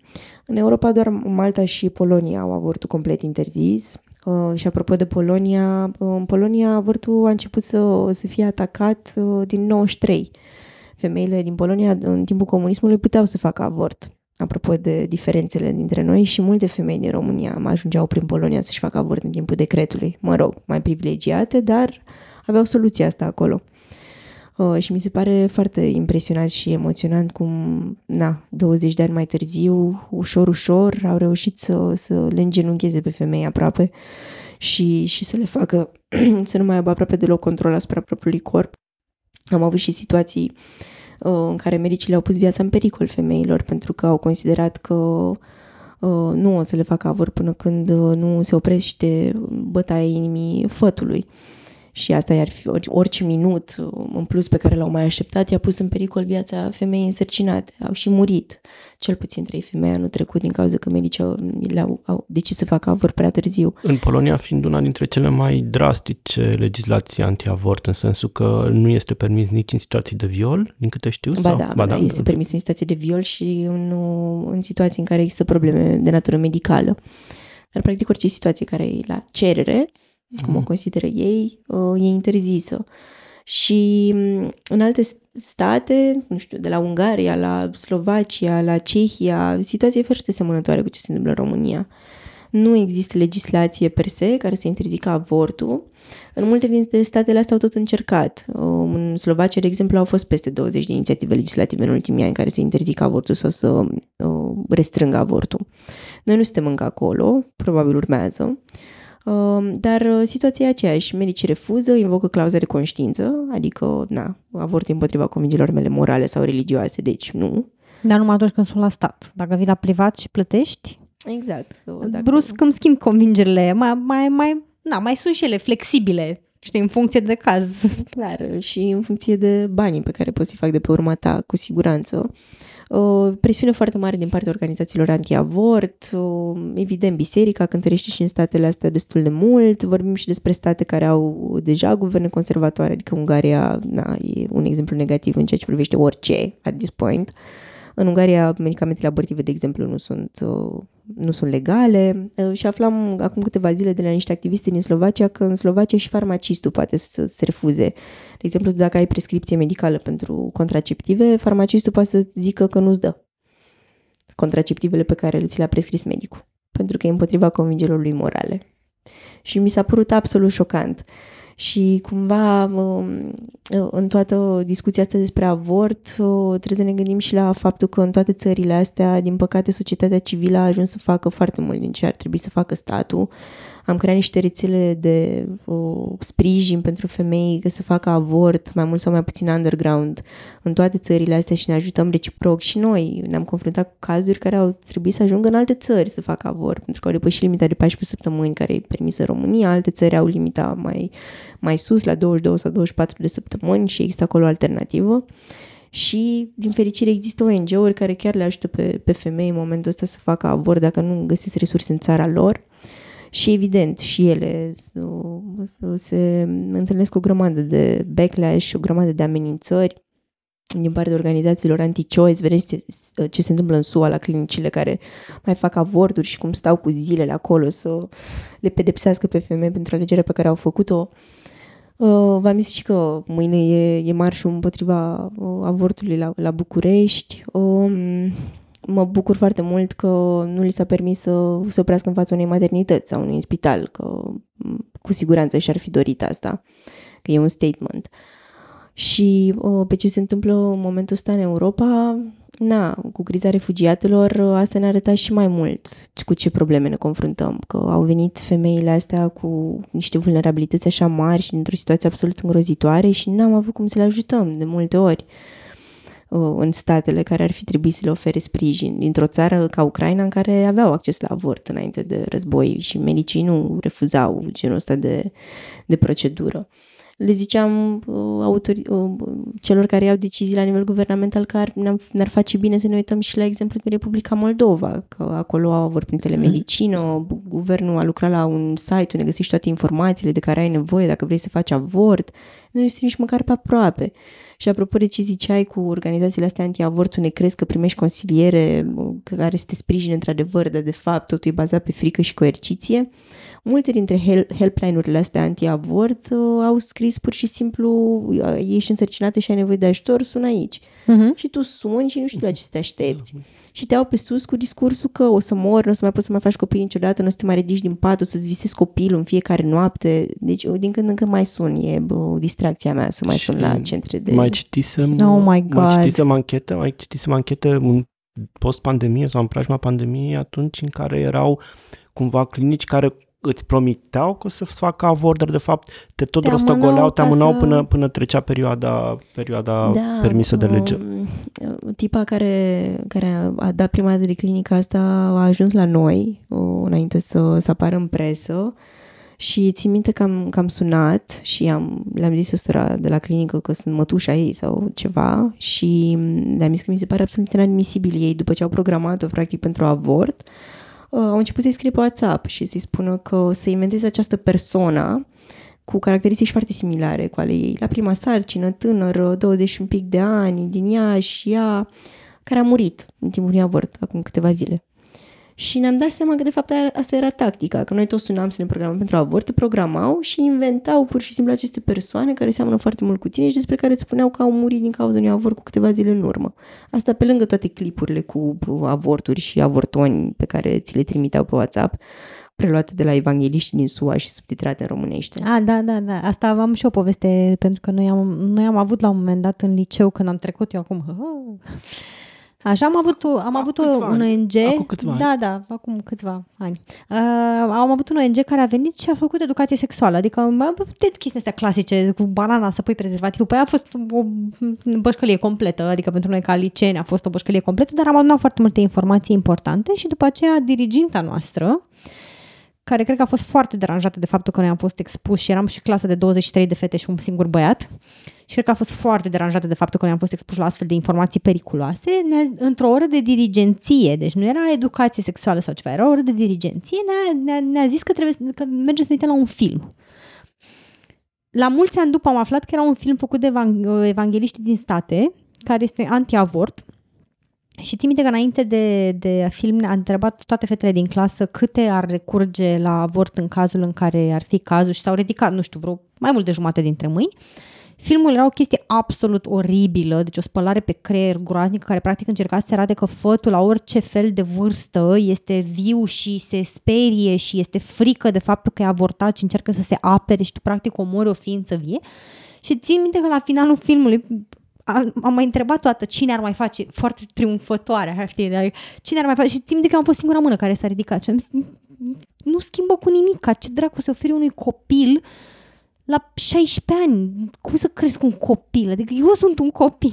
Speaker 3: în Europa doar Malta și Polonia au avortul complet interzis. Uh, și apropo de Polonia, uh, în Polonia avortul a început să, să fie atacat uh, din 93. Femeile din Polonia în timpul comunismului puteau să facă avort. Apropo de diferențele dintre noi și multe femei din România mai ajungeau prin Polonia să-și facă avort în timpul decretului. Mă rog, mai privilegiate, dar aveau soluția asta acolo. Uh, și mi se pare foarte impresionant și emoționant cum, na, 20 de ani mai târziu, ușor, ușor, au reușit să, să le îngenuncheze pe femei aproape și, și să le facă să nu mai aibă aproape deloc control asupra propriului corp. Am avut și situații uh, în care medicii le-au pus viața în pericol femeilor pentru că au considerat că uh, nu o să le facă avort până când uh, nu se oprește bătaia inimii fătului și asta i-ar fi orice minut în plus pe care l-au mai așteptat i-a pus în pericol viața femeii însărcinate. Au și murit. Cel puțin trei femei anul trecut din cauza că medicii au, le-au au decis să facă avort prea târziu.
Speaker 2: În Polonia fiind una dintre cele mai drastice legislații anti-avort, în sensul că nu este permis nici în situații de viol, din câte știu?
Speaker 3: Ba sau? da, ba da, este permis în situații de viol și în, în situații în care există probleme de natură medicală. Dar practic orice situație care e la cerere, cum o mhm. consideră ei, uh, e interzisă. Și mm, în alte state, nu știu, de la Ungaria la Slovacia, la Cehia, situația e foarte semănătoare cu ce se întâmplă în România. Nu există legislație per se care să interzică avortul. În multe dintre statele astea au tot încercat. Uh, în Slovacia, de exemplu, au fost peste 20 de inițiative legislative în ultimii ani care să interzică avortul sau să uh, restrângă avortul. Noi nu suntem încă acolo, probabil urmează. Um, dar uh, situația e aceeași. Medicii refuză, invocă clauza de conștiință, adică, na, avort împotriva convingerilor mele morale sau religioase, deci nu.
Speaker 1: Dar numai atunci când sunt la stat. Dacă vii la privat și plătești?
Speaker 3: Exact.
Speaker 1: Dacă... Brusc îmi schimb convingerile, mai, mai, mai, na, mai sunt și ele flexibile, știi, în funcție de caz.
Speaker 3: Clar, și în funcție de banii pe care poți să-i fac de pe urma ta, cu siguranță. O presiune foarte mare din partea organizațiilor anti-avort, evident biserica cântărește și în statele astea destul de mult, vorbim și despre state care au deja guverne conservatoare, adică Ungaria na, e un exemplu negativ în ceea ce privește orice at this point. În Ungaria, medicamentele abortive, de exemplu, nu sunt, nu sunt legale și aflam acum câteva zile de la niște activiste din Slovacia că în Slovacia și farmacistul poate să se refuze de exemplu, dacă ai prescripție medicală pentru contraceptive, farmacistul poate să zică că nu-ți dă contraceptivele pe care ți le-a prescris medicul, pentru că e împotriva convingerilor lui morale. Și mi s-a părut absolut șocant. Și cumva um, în toată discuția asta despre avort trebuie să ne gândim și la faptul că în toate țările astea, din păcate, societatea civilă a ajuns să facă foarte mult din ce ar trebui să facă statul am creat niște rețele de uh, sprijin pentru femei că să facă avort mai mult sau mai puțin underground în toate țările astea și ne ajutăm reciproc. Și noi ne-am confruntat cu cazuri care au trebuit să ajungă în alte țări să facă avort pentru că au depășit limita de 14 săptămâni care e permisă în România, alte țări au limita mai, mai sus la 22 sau 24 de săptămâni și există acolo o alternativă. Și, din fericire, există ONG-uri care chiar le ajută pe, pe femei în momentul ăsta să facă avort dacă nu găsesc resurse în țara lor și evident, și ele se întâlnesc cu o grămadă de backlash, o grămadă de amenințări din partea organizațiilor anti-choice, vedeți ce, ce se întâmplă în SUA la clinicile care mai fac avorturi și cum stau cu zilele acolo să le pedepsească pe femei pentru alegerea pe care au făcut-o. Uh, v-am zis și că mâine e, e marșul împotriva uh, avortului la, la București. Uh, mă bucur foarte mult că nu li s-a permis să se oprească în fața unei maternități sau unui spital, că cu siguranță și-ar fi dorit asta, că e un statement. Și pe ce se întâmplă în momentul ăsta în Europa, na, cu criza refugiatelor, asta ne-a arătat și mai mult cu ce probleme ne confruntăm, că au venit femeile astea cu niște vulnerabilități așa mari și într-o situație absolut îngrozitoare și n-am avut cum să le ajutăm de multe ori. Uh, în statele care ar fi trebuit să le ofere sprijin, dintr-o țară ca Ucraina în care aveau acces la avort înainte de război și medicii nu refuzau genul ăsta de, de procedură. Le ziceam uh, autori, uh, celor care iau decizii la nivel guvernamental că ar, ne-ar face bine să ne uităm și la exemplu din Republica Moldova, că acolo au avort prin telemedicină, guvernul a lucrat la un site unde găsești toate informațiile de care ai nevoie dacă vrei să faci avort, nu ești nici măcar pe aproape. Și apropo de ce ziceai cu organizațiile astea anti-avort, tu ne crezi că primești consiliere care să te sprijine într-adevăr, dar de fapt totul e bazat pe frică și coerciție. Multe dintre helpline-urile astea anti-avort uh, au scris pur și simplu uh, ești însărcinată și ai nevoie de ajutor, sună aici. Uh-huh. Și tu suni și nu știu la ce să te aștepți. Uh-huh. Și te au pe sus cu discursul că o să mor, nu o să mai poți să mai faci copii niciodată, nu o să te mai ridici din pat, o să-ți visezi copilul în fiecare noapte. Deci din când în când mai sun, e bă, distracția mea să mai sun la centre de...
Speaker 2: Mai citisem,
Speaker 1: oh my God.
Speaker 2: mai citisem anchete, mai citisem anchete în post-pandemie sau în preajma pandemiei atunci în care erau cumva clinici care îți promiteau că o să facă avort, dar de fapt te tot te rostogoleau, te amânau să... până, până trecea perioada, perioada da, permisă de lege. Um,
Speaker 3: tipa care, care a dat prima dată de clinica asta a ajuns la noi o, înainte să, să apară în presă și țin minte că am, că am sunat și am, le-am zis săstura de la clinică că sunt mătușa ei sau ceva și le-am zis că mi se pare absolut inadmisibil ei după ce au programat-o practic pentru avort Uh, au început să-i scrie pe WhatsApp și să-i spună că să inventeze această persoană cu caracteristici foarte similare cu ale ei. La prima sarcină, tânără, 20 un pic de ani, din ea și ea, care a murit în timpul unui avort, acum câteva zile. Și ne-am dat seama că de fapt asta era tactica, că noi toți sunam să ne programăm pentru avort, programau și inventau pur și simplu aceste persoane care seamănă foarte mult cu tine și despre care îți spuneau că au murit din cauza unui avort cu câteva zile în urmă. Asta pe lângă toate clipurile cu avorturi și avortoni pe care ți le trimiteau pe WhatsApp preluate de la evangeliști din SUA și subtitrate în românește.
Speaker 1: Ah, da, da, da. Asta am și o poveste, pentru că noi am, noi am avut la un moment dat în liceu, când am trecut eu acum, Așa, am avut, o, am avut o,
Speaker 2: câțiva
Speaker 1: un
Speaker 2: ani.
Speaker 1: ONG.
Speaker 2: Acum câțiva ani.
Speaker 1: Da, da, acum câțiva ani. Uh, am avut un ONG care a venit și a făcut educație sexuală. Adică, mă, de chestii astea clasice, cu banana, să pui prezervativul. Păi a fost o bășcălie completă, adică pentru noi ca liceeni a fost o bășcălie completă, dar am adunat foarte multe informații importante și după aceea diriginta noastră, care cred că a fost foarte deranjată de faptul că noi am fost expuși și eram și clasă de 23 de fete și un singur băiat și cred că a fost foarte deranjată de faptul că noi am fost expuși la astfel de informații periculoase, ne-a, într-o oră de dirigenție, deci nu era educație sexuală sau ceva, era o oră de dirigenție, ne-a, ne-a, ne-a zis că trebuie că mergem să ne uităm la un film. La mulți ani după am aflat că era un film făcut de evang- evangeliști din state, care este anti-avort, și țin minte că înainte de, de film a întrebat toate fetele din clasă câte ar recurge la avort în cazul în care ar fi cazul și s-au ridicat, nu știu, vreo mai mult de jumate dintre mâini. Filmul era o chestie absolut oribilă, deci o spălare pe creier groaznică care practic încerca să arate că fătul la orice fel de vârstă este viu și se sperie și este frică de faptul că e avortat și încearcă să se apere și tu practic omori o ființă vie. Și țin minte că la finalul filmului am, am mai întrebat toată cine ar mai face, foarte triumfătoare, așa știi, dar cine ar mai face și țin minte că am fost singura mână care s-a ridicat și am zis, nu schimbă cu nimic, ca ce dracu se oferi unui copil la 16 ani, cum să crezi un copil? Adică eu sunt un copil.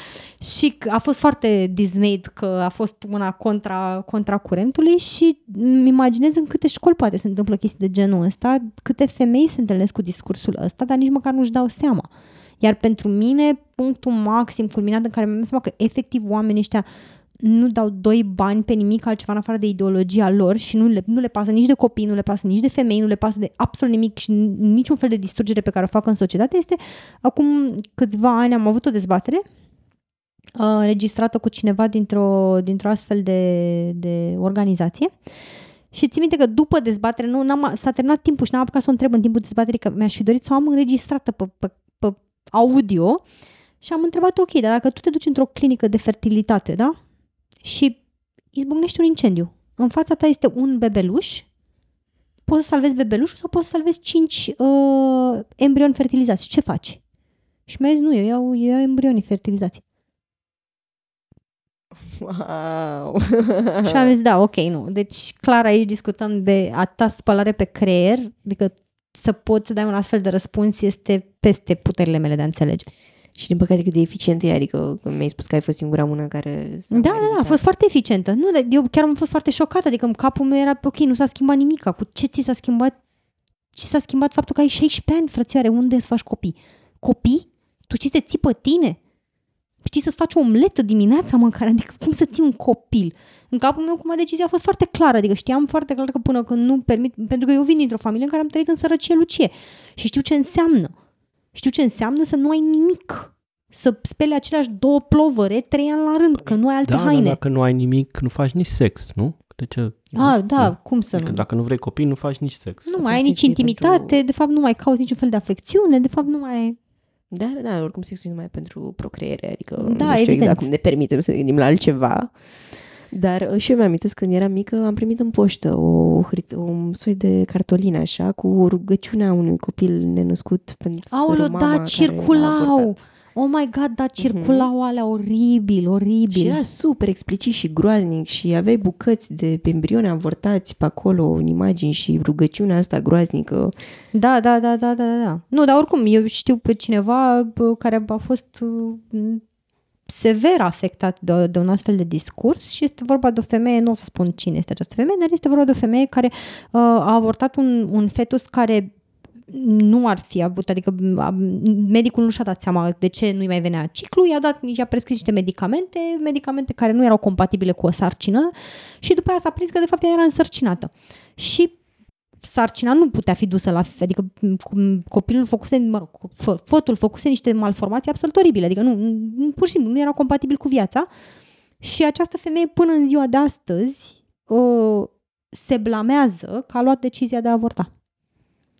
Speaker 1: și a fost foarte dismayed că a fost una contra, contra curentului și îmi imaginez în câte școli poate se întâmplă chestii de genul ăsta, câte femei se întâlnesc cu discursul ăsta, dar nici măcar nu-și dau seama. Iar pentru mine, punctul maxim culminat în care mi-am dat seama că efectiv oamenii ăștia nu dau doi bani pe nimic altceva în afară de ideologia lor și nu le, nu le pasă nici de copii, nu le pasă nici de femei, nu le pasă de absolut nimic și niciun fel de distrugere pe care o fac în societate, este acum câțiva ani am avut o dezbatere uh, înregistrată cu cineva dintr-o, dintr-o astfel de, de organizație și țin minte că după dezbatere, nu, n-am, s-a terminat timpul și n-am apucat să o întreb în timpul dezbaterii că mi-aș fi dorit să o am înregistrată pe, pe, pe audio și am întrebat, ok, dar dacă tu te duci într-o clinică de fertilitate, da? Și izbucnește un incendiu. În fața ta este un bebeluș, poți să salvezi bebelușul sau poți să salvezi cinci uh, embrioni fertilizați. Ce faci? Și mi-a zis, nu, eu iau, eu iau embrionii fertilizați.
Speaker 3: Wow!
Speaker 1: Și am zis, da, ok, nu. Deci, clar, aici discutăm de atâta spălare pe creier, adică să poți să dai un astfel de răspuns este peste puterile mele de a înțelege.
Speaker 3: Și din păcate cât de eficient e, adică mi-ai spus că ai fost singura mână care... s-a
Speaker 1: Da, da,
Speaker 3: mai
Speaker 1: da, a
Speaker 3: ridicat.
Speaker 1: fost foarte eficientă. Nu, dar eu chiar am fost foarte șocată, adică în capul meu era, ok, nu s-a schimbat nimic. Cu ce ți s-a schimbat? Ce s-a schimbat faptul că ai 16 ani, frățioare, unde să faci copii? Copii? Tu știi să te ții pe tine? Știi să-ți faci o omletă dimineața măcar? Adică cum să ții un copil? În capul meu, cum a decizia a fost foarte clară, adică știam foarte clar că până când nu permit, pentru că eu vin dintr-o familie în care am trăit în sărăcie lucie și știu ce înseamnă. Știu ce înseamnă să nu ai nimic. Să speli aceleași două plovăre trei ani la rând, că nu ai alte
Speaker 2: Da, dar
Speaker 1: haine.
Speaker 2: dacă nu ai nimic, nu faci nici sex, nu? De ce?
Speaker 1: Ah, da,
Speaker 2: Nu.
Speaker 1: cum să
Speaker 2: Adică
Speaker 1: nu?
Speaker 2: dacă nu vrei copii, nu faci nici sex.
Speaker 1: Nu mai ai nici
Speaker 3: Sexul e
Speaker 1: intimitate,
Speaker 3: pentru-
Speaker 1: de fapt nu mai cauți niciun fel de afecțiune, de fapt nu mai...
Speaker 3: Da, da, da, oricum sexul e numai pentru procreere, adică
Speaker 1: Da,
Speaker 3: nu știu
Speaker 1: evident.
Speaker 3: exact cum ne permitem să ne gândim la altceva. Dar uh, și eu mi-am când eram mică, am primit în poștă o, hrit- un soi de cartolină așa, cu rugăciunea unui copil nenăscut pentru
Speaker 1: Aoleu,
Speaker 3: mama
Speaker 1: da,
Speaker 3: care l-a
Speaker 1: circulau!
Speaker 3: avortat.
Speaker 1: Oh my god, da, circulau alea oribil, oribil.
Speaker 3: Și era super explicit și groaznic și aveai bucăți de embrioni avortați pe acolo în imagini și rugăciunea asta groaznică.
Speaker 1: Da, da, da, da, da, da. Nu, dar oricum, eu știu pe cineva bă, care a fost uh, sever afectat de, de un astfel de discurs și este vorba de o femeie, nu o să spun cine este această femeie, dar este vorba de o femeie care uh, a avortat un, un fetus care nu ar fi avut, adică a, medicul nu și-a dat seama de ce nu-i mai venea ciclu, i-a dat, i-a prescris niște medicamente, medicamente care nu erau compatibile cu o sarcină și după aia s-a prins că de fapt ea era însărcinată. Și sarcina nu putea fi dusă la adică cum copilul făcuse, mă rog, fă- fătul făcuse niște malformații absolut oribile, adică nu, nu, pur și simplu nu era compatibil cu viața și această femeie până în ziua de astăzi o, se blamează că a luat decizia de a avorta.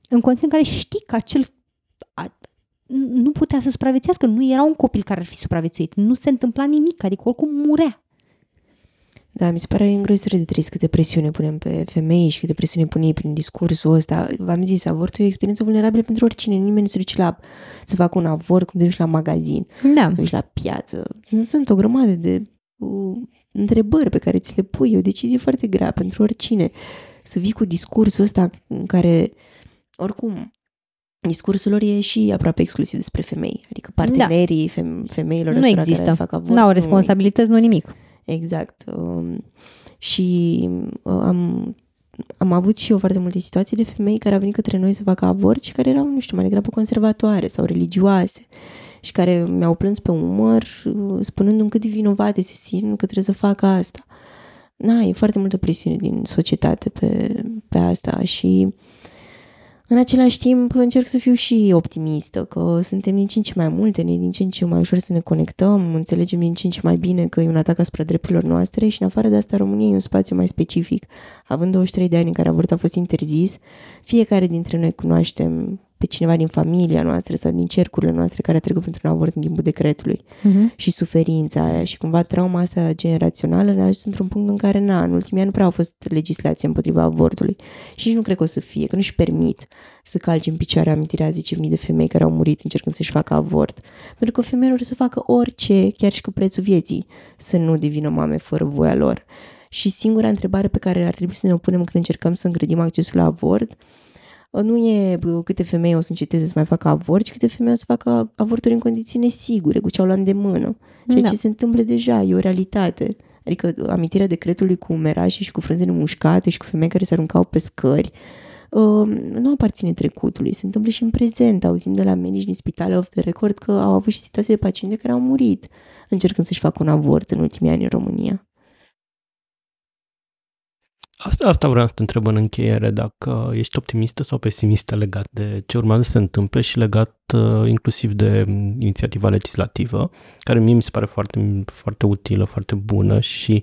Speaker 1: În condiții în care știi că acel a, nu putea să supraviețuiască, nu era un copil care ar fi supraviețuit, nu se întâmpla nimic, adică oricum murea.
Speaker 3: Da, mi se pare îngrozitor de trist câte presiune punem pe femei și câte presiune pune ei prin discursul ăsta. V-am zis, avortul e o experiență vulnerabilă pentru oricine. Nimeni nu se duce la, să facă un avort cum te duci la magazin,
Speaker 1: Da.
Speaker 3: te duci la piață. Sunt, sunt o grămadă de uh, întrebări pe care ți le pui, e o decizie foarte grea pentru oricine. Să vii cu discursul ăsta în care, oricum, discursul lor e și aproape exclusiv despre femei. Adică partenerii da. femeilor
Speaker 1: nu există. care fac avort. N-au responsabilități, nu, nu nimic.
Speaker 3: Exact. Um, și uh, am, am avut și eu foarte multe situații de femei care au venit către noi să facă avort și care erau, nu știu, mai degrabă conservatoare sau religioase și care mi-au plâns pe umăr uh, spunându-mi cât de vinovate se simt că trebuie să facă asta. Na, e foarte multă presiune din societate pe, pe asta și uh, în același timp, încerc să fiu și optimistă, că suntem din ce în ce mai multe, ne din ce în ce mai ușor să ne conectăm, înțelegem din ce în ce mai bine că e un atac asupra drepturilor noastre și în afară de asta România e un spațiu mai specific. Având 23 de ani în care avortul a fost interzis, fiecare dintre noi cunoaștem pe cineva din familia noastră sau din cercurile noastre care a trecut pentru un avort în timpul decretului uh-huh. și suferința aia și cumva trauma asta generațională ne-a ajuns într-un punct în care, na, în ultimii ani nu prea au fost legislație împotriva avortului și nici nu cred că o să fie, că nu-și permit să calci în picioare amintirea 10.000 de femei care au murit încercând să-și facă avort. Pentru că femeile vor să facă orice, chiar și cu prețul vieții, să nu devină mame fără voia lor. Și singura întrebare pe care ar trebui să ne o punem când încercăm să îngrădim accesul la avort nu e câte femei o să înceteze să mai facă avort, ci câte femei o să facă avorturi în condiții nesigure, cu ce au la îndemână. Ceea da. ce se întâmplă deja, e o realitate. Adică amintirea decretului cu umerașe și cu frânzele mușcate și cu femei care se aruncau pe scări, uh, nu aparține trecutului, se întâmplă și în prezent. Auzim de la medici din spitale of the record că au avut și situații de paciente care au murit încercând să-și facă un avort în ultimii ani în România.
Speaker 2: Asta, asta vreau să te întreb în încheiere, dacă ești optimistă sau pesimistă legat de ce urmează să se întâmple și legat uh, inclusiv de mm, inițiativa legislativă, care mie mi se pare foarte, foarte utilă, foarte bună și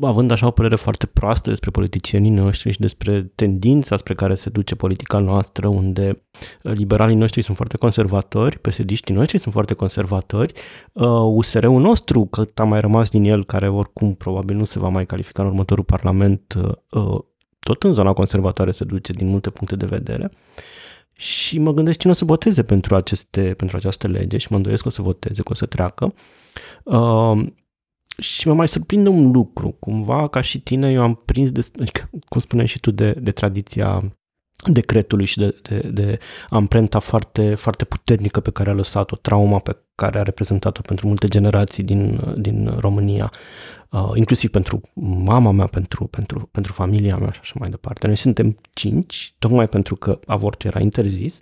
Speaker 2: având așa o părere foarte proastă despre politicienii noștri și despre tendința spre care se duce politica noastră, unde uh, liberalii noștri sunt foarte conservatori, psd noștri sunt foarte conservatori, USR-ul uh, nostru, cât a mai rămas din el, care oricum probabil nu se va mai califica în următorul parlament, uh, tot în zona conservatoare se duce din multe puncte de vedere. Și mă gândesc cine o să voteze pentru, aceste, pentru această lege și mă îndoiesc că o să voteze, că o să treacă. Uh, și mă mai surprinde un lucru, cumva ca și tine eu am prins, de, adică, cum spuneai și tu, de, de tradiția decretului și de, de, de amprenta foarte, foarte puternică pe care a lăsat-o, trauma pe care a reprezentat-o pentru multe generații din, din România, uh, inclusiv pentru mama mea, pentru, pentru, pentru familia mea și așa mai departe. Noi suntem cinci, tocmai pentru că avortul era interzis.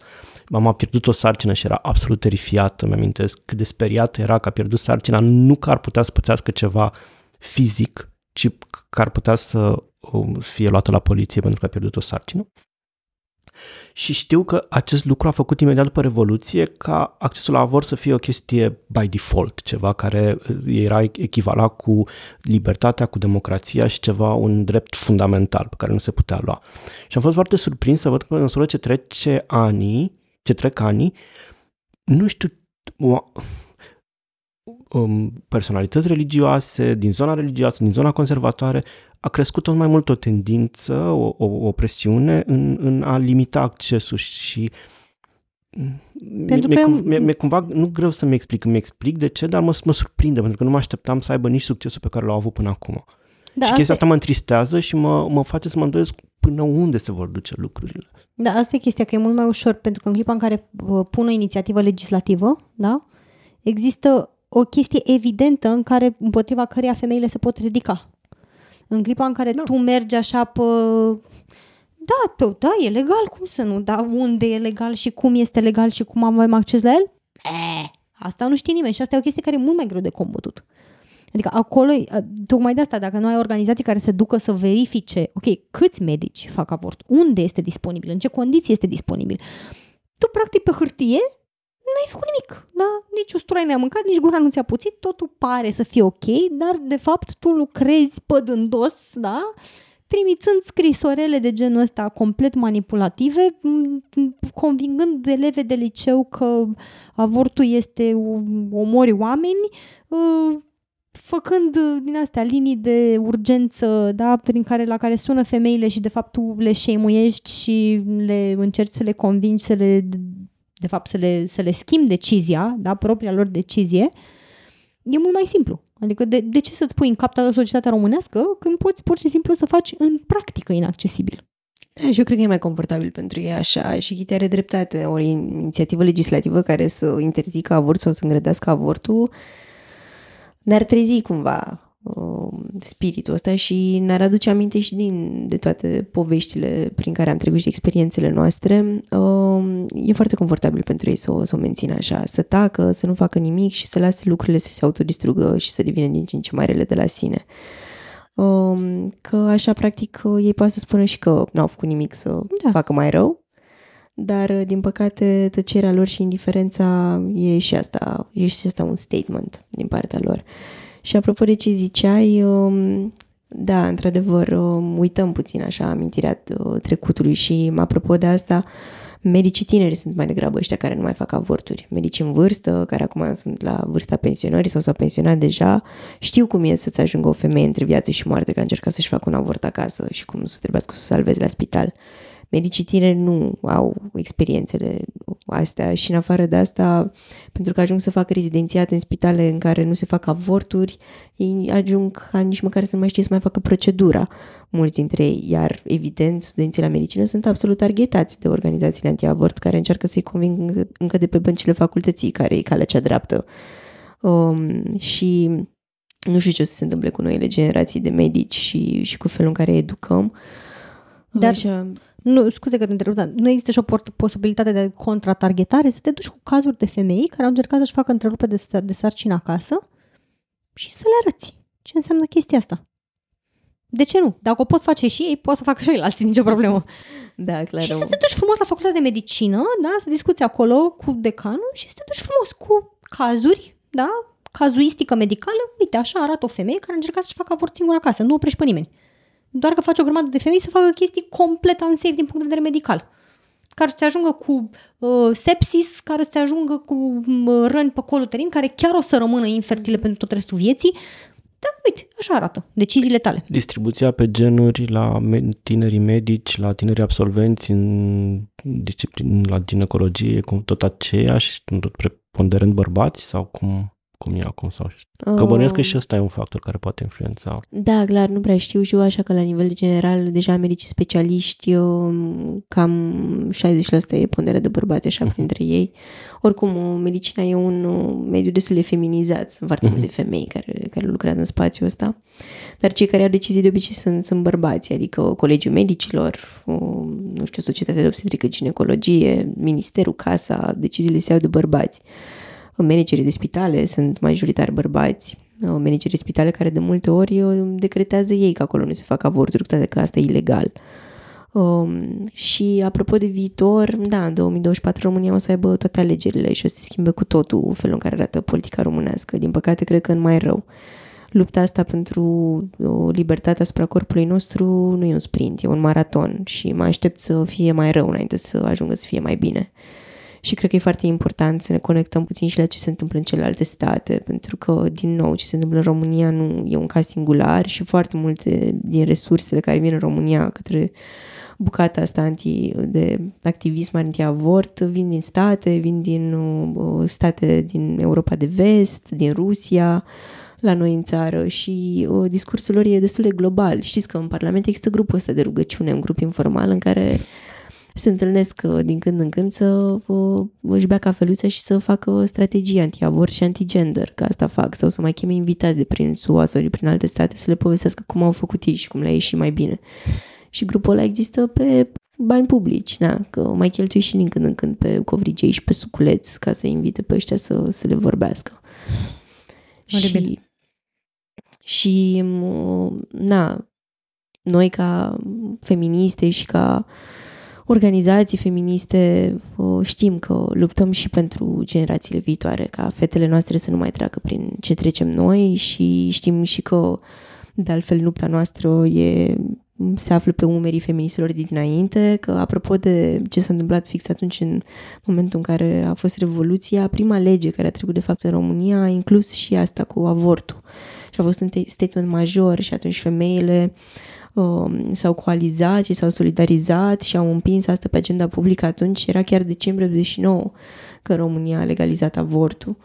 Speaker 2: Mama a pierdut o sarcină și era absolut terifiată, mi-amintesc cât de speriată era că a pierdut sarcina, nu că ar putea să pățească ceva fizic, ci că ar putea să um, fie luată la poliție pentru că a pierdut o sarcină și știu că acest lucru a făcut imediat după Revoluție ca accesul la avort să fie o chestie by default, ceva care uh, era echivalat cu libertatea, cu democrația și ceva, un drept fundamental pe care nu se putea lua. Și am fost foarte surprins să văd că în măsură ce trece anii, ce trec anii, nu știu, um, personalități religioase, din zona religioasă, din zona conservatoare, a crescut tot mai mult o tendință, o, o, o presiune în, în a limita accesul și pentru mi-e, că... mi-e, mi-e cumva, nu greu să-mi explic, mi explic de ce, dar mă, mă surprinde, pentru că nu mă așteptam să aibă nici succesul pe care l-au avut până acum. Da, și chestia asta... asta mă întristează și mă, mă face să mă îndoiesc până unde se vor duce lucrurile.
Speaker 1: Da, asta e chestia, că e mult mai ușor, pentru că în clipa în care uh, pun o inițiativă legislativă, da, există o chestie evidentă în care, împotriva căreia femeile se pot ridica. În clipa în care da. tu mergi așa pe... Da, tu, da, e legal, cum să nu? Dar unde e legal și cum este legal și cum avem acces la el? E, asta nu știe nimeni și asta e o chestie care e mult mai greu de combătut. Adică acolo, tocmai de asta, dacă nu ai organizații care se ducă să verifice, ok, câți medici fac avort, unde este disponibil, în ce condiții este disponibil, tu practic pe hârtie n-ai făcut nimic, da? Nici usturoi n-ai mâncat, nici gura nu ți-a puțit, totul pare să fie ok, dar de fapt tu lucrezi pădândos, da? trimițând scrisorele de genul ăsta complet manipulative, convingând eleve de liceu că avortul este omori oameni, ă, făcând din astea linii de urgență, da, prin care, la care sună femeile și de fapt tu le șeimuiești și le încerci să le convingi să le de fapt să le, să le schimb decizia, da, propria lor decizie, e mult mai simplu. Adică de, de ce să-ți pui în cap toată societatea românească când poți pur și simplu să faci în practică inaccesibil?
Speaker 3: Da, și eu cred că e mai confortabil pentru ei așa și chiar are dreptate. O inițiativă legislativă care să interzică avort sau să îngrădească avortul ne-ar trezi cumva uh, spiritul ăsta și ne-ar aduce aminte și din, de toate poveștile prin care am trecut și experiențele noastre. Uh, e foarte confortabil pentru ei să o, să o mențină așa, să tacă, să nu facă nimic și să lase lucrurile să se autodistrugă și să devină din ce în ce mai rele de la sine. Uh, că așa, practic, ei poate să spună și că n-au făcut nimic să da. facă mai rău, dar, din păcate, tăcerea lor și indiferența e și asta, e și asta un statement din partea lor. Și apropo de ce ziceai, um, da, într-adevăr, um, uităm puțin așa amintirea uh, trecutului și apropo de asta, medicii tineri sunt mai degrabă ăștia care nu mai fac avorturi. Medici în vârstă, care acum sunt la vârsta pensionării sau s-au pensionat deja, știu cum e să-ți ajungă o femeie între viață și moarte că a încercat să-și facă un avort acasă și cum să trebuiască să o salvezi la spital medicii tineri nu au experiențele astea și în afară de asta, pentru că ajung să facă rezidențiat în spitale în care nu se fac avorturi, ei ajung ca nici măcar să nu mai știe să mai facă procedura, mulți dintre ei, iar evident studenții la medicină sunt absolut targetați de organizațiile antiavort care încearcă să-i conving încă de pe băncile facultății care e calea cea dreaptă. Um, și nu știu ce o să se întâmple cu noile generații de medici și, și cu felul în care educăm.
Speaker 1: Dar, Așa, nu, scuze că te întreb, dar nu există și o posibilitate de contratargetare să te duci cu cazuri de femei care au încercat să-și facă întrerupe de, de sarcină acasă și să le arăți ce înseamnă chestia asta. De ce nu? Dacă o pot face și ei, pot să facă și ei alții, nicio problemă.
Speaker 3: Da, clar.
Speaker 1: Și să te duci frumos la facultatea de medicină, da, să discuți acolo cu decanul și să te duci frumos cu cazuri, da, cazuistică medicală. Uite, așa arată o femeie care a încercat să-și facă avort singur acasă, nu oprești pe nimeni doar că faci o grămadă de femei să facă chestii complet unsafe din punct de vedere medical. Care să ajungă cu uh, sepsis, care să ajungă cu uh, răni pe colul uterin, care chiar o să rămână infertile pentru tot restul vieții. Da, uite, așa arată deciziile tale.
Speaker 2: Distribuția pe genuri la tinerii medici, la tinerii absolvenți în disciplină, la ginecologie, cum tot aceeași, tot preponderent bărbați sau cum? Cum e acum sau Că bănuiesc că și ăsta e un factor care poate influența.
Speaker 3: Da, clar, nu prea știu și eu, așa că la nivel general, deja medicii specialiști, cam 60% e ponderea de bărbați, așa, uh-huh. dintre ei. Oricum, medicina e un mediu destul de feminizat, sunt foarte multe uh-huh. femei care, care lucrează în spațiul ăsta, dar cei care au decizii de obicei sunt, sunt bărbați, adică Colegiul Medicilor, nu știu, Societatea de Obstetrică Ginecologie, Ministerul, Casa, deciziile se iau de bărbați managerii de spitale sunt majoritari bărbați, managerii de spitale care de multe ori uh, decretează ei că acolo nu se fac avorturi, cu toate că asta e ilegal. Um, și apropo de viitor, da, în 2024 România o să aibă toate alegerile și o să se schimbe cu totul felul în care arată politica românească. Din păcate, cred că în mai rău. Lupta asta pentru o libertate asupra corpului nostru nu e un sprint, e un maraton și mă aștept să fie mai rău înainte să ajungă să fie mai bine și cred că e foarte important să ne conectăm puțin și la ce se întâmplă în celelalte state, pentru că, din nou, ce se întâmplă în România nu e un caz singular și foarte multe din resursele care vin în România către bucata asta anti, de activism anti-avort vin din state, vin din uh, state din Europa de vest, din Rusia, la noi în țară și uh, discursul lor e destul de global. Știți că în Parlament există grupul ăsta de rugăciune, un grup informal în care se întâlnesc uh, din când în când să uh, își bea cafeluță și să facă strategii anti-avort și anti-gender, că asta fac, sau să mai cheme invitați de prin SUA sau de prin alte state să le povestească cum au făcut ei și cum le-a ieșit mai bine. Și grupul ăla există pe bani publici, na, că mai cheltui și din când în când pe covrigei și pe suculeți ca să invite pe ăștia să, să le vorbească. Și, și, na, noi ca feministe și ca uh, organizații feministe știm că luptăm și pentru generațiile viitoare, ca fetele noastre să nu mai treacă prin ce trecem noi și știm și că de altfel lupta noastră e, se află pe umerii feministilor de dinainte, că apropo de ce s-a întâmplat fix atunci în momentul în care a fost Revoluția, prima lege care a trecut de fapt în România a inclus și asta cu avortul. Și a fost un statement major și atunci femeile Um, s-au coalizat și s-au solidarizat și au împins asta pe agenda publică atunci. Era chiar decembrie 89 că România a legalizat avortul.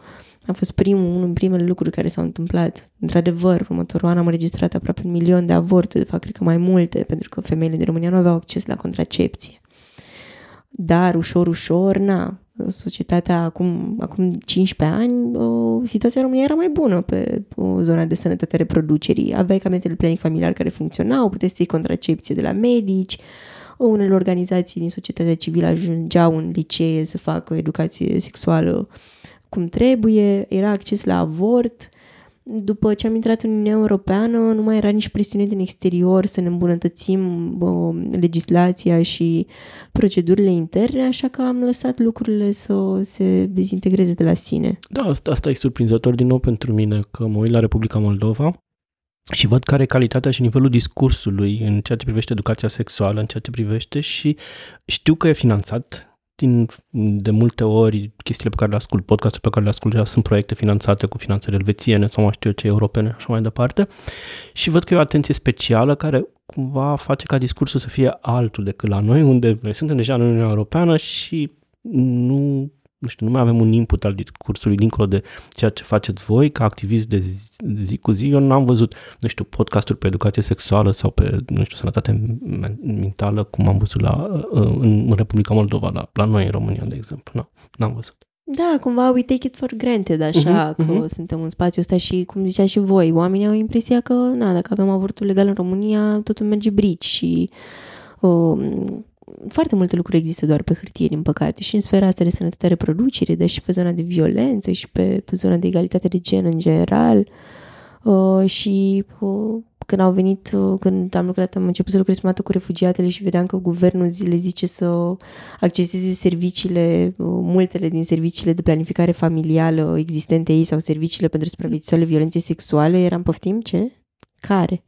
Speaker 3: A fost primul, unul din primele lucruri care s-au întâmplat. Într-adevăr, următorul an am înregistrat aproape un milion de avorturi, de fapt, cred că mai multe, pentru că femeile din România nu aveau acces la contracepție. Dar, ușor, ușor, na, societatea acum, acum 15 ani, o, situația în România era mai bună pe o zona de sănătate reproducerii. Aveai cabinetele planic familiar care funcționau, puteai să iei contracepție de la medici, unele organizații din societatea civilă ajungeau în licee să facă educație sexuală cum trebuie, era acces la avort. După ce am intrat în Uniunea Europeană, nu mai era nici presiune din exterior să ne îmbunătățim uh, legislația și procedurile interne, așa că am lăsat lucrurile să se dezintegreze de la sine.
Speaker 2: Da, asta, asta e surprinzător din nou pentru mine, că mă uit la Republica Moldova și văd care e calitatea și nivelul discursului în ceea ce privește educația sexuală, în ceea ce privește și știu că e finanțat din, de multe ori chestiile pe care le ascult, podcasturi pe care le ascult, sunt proiecte finanțate cu finanțări elvețiene sau mai știu eu ce, europene, așa mai departe. Și văd că e o atenție specială care cumva face ca discursul să fie altul decât la noi, unde noi suntem deja în Uniunea Europeană și nu nu știu, nu mai avem un input al discursului dincolo de ceea ce faceți voi ca activist de zi, zi cu zi. Eu n-am văzut, nu știu, podcasturi pe educație sexuală sau pe, nu știu, sănătate mentală, cum am văzut la, uh, în Republica Moldova, la, la noi în România, de exemplu. Nu, n-am văzut.
Speaker 3: Da, cumva we take it for granted, așa, uh-huh, că uh-huh. suntem în spațiul ăsta și, cum zicea și voi, oamenii au impresia că, na, dacă avem avortul legal în România, totul merge brici și uh, foarte multe lucruri există doar pe hârtie, din păcate, și în sfera asta de sănătate reproducere, dar și pe zona de violență și pe, pe zona de egalitate de gen în general. Uh, și uh, când au venit, uh, când am lucrat, am început să lucrez prima cu refugiatele și vedeam că guvernul le zice să acceseze serviciile, uh, multele din serviciile de planificare familială existente ei sau serviciile pentru supraviețuirea violenței sexuale, eram poftim ce? Care?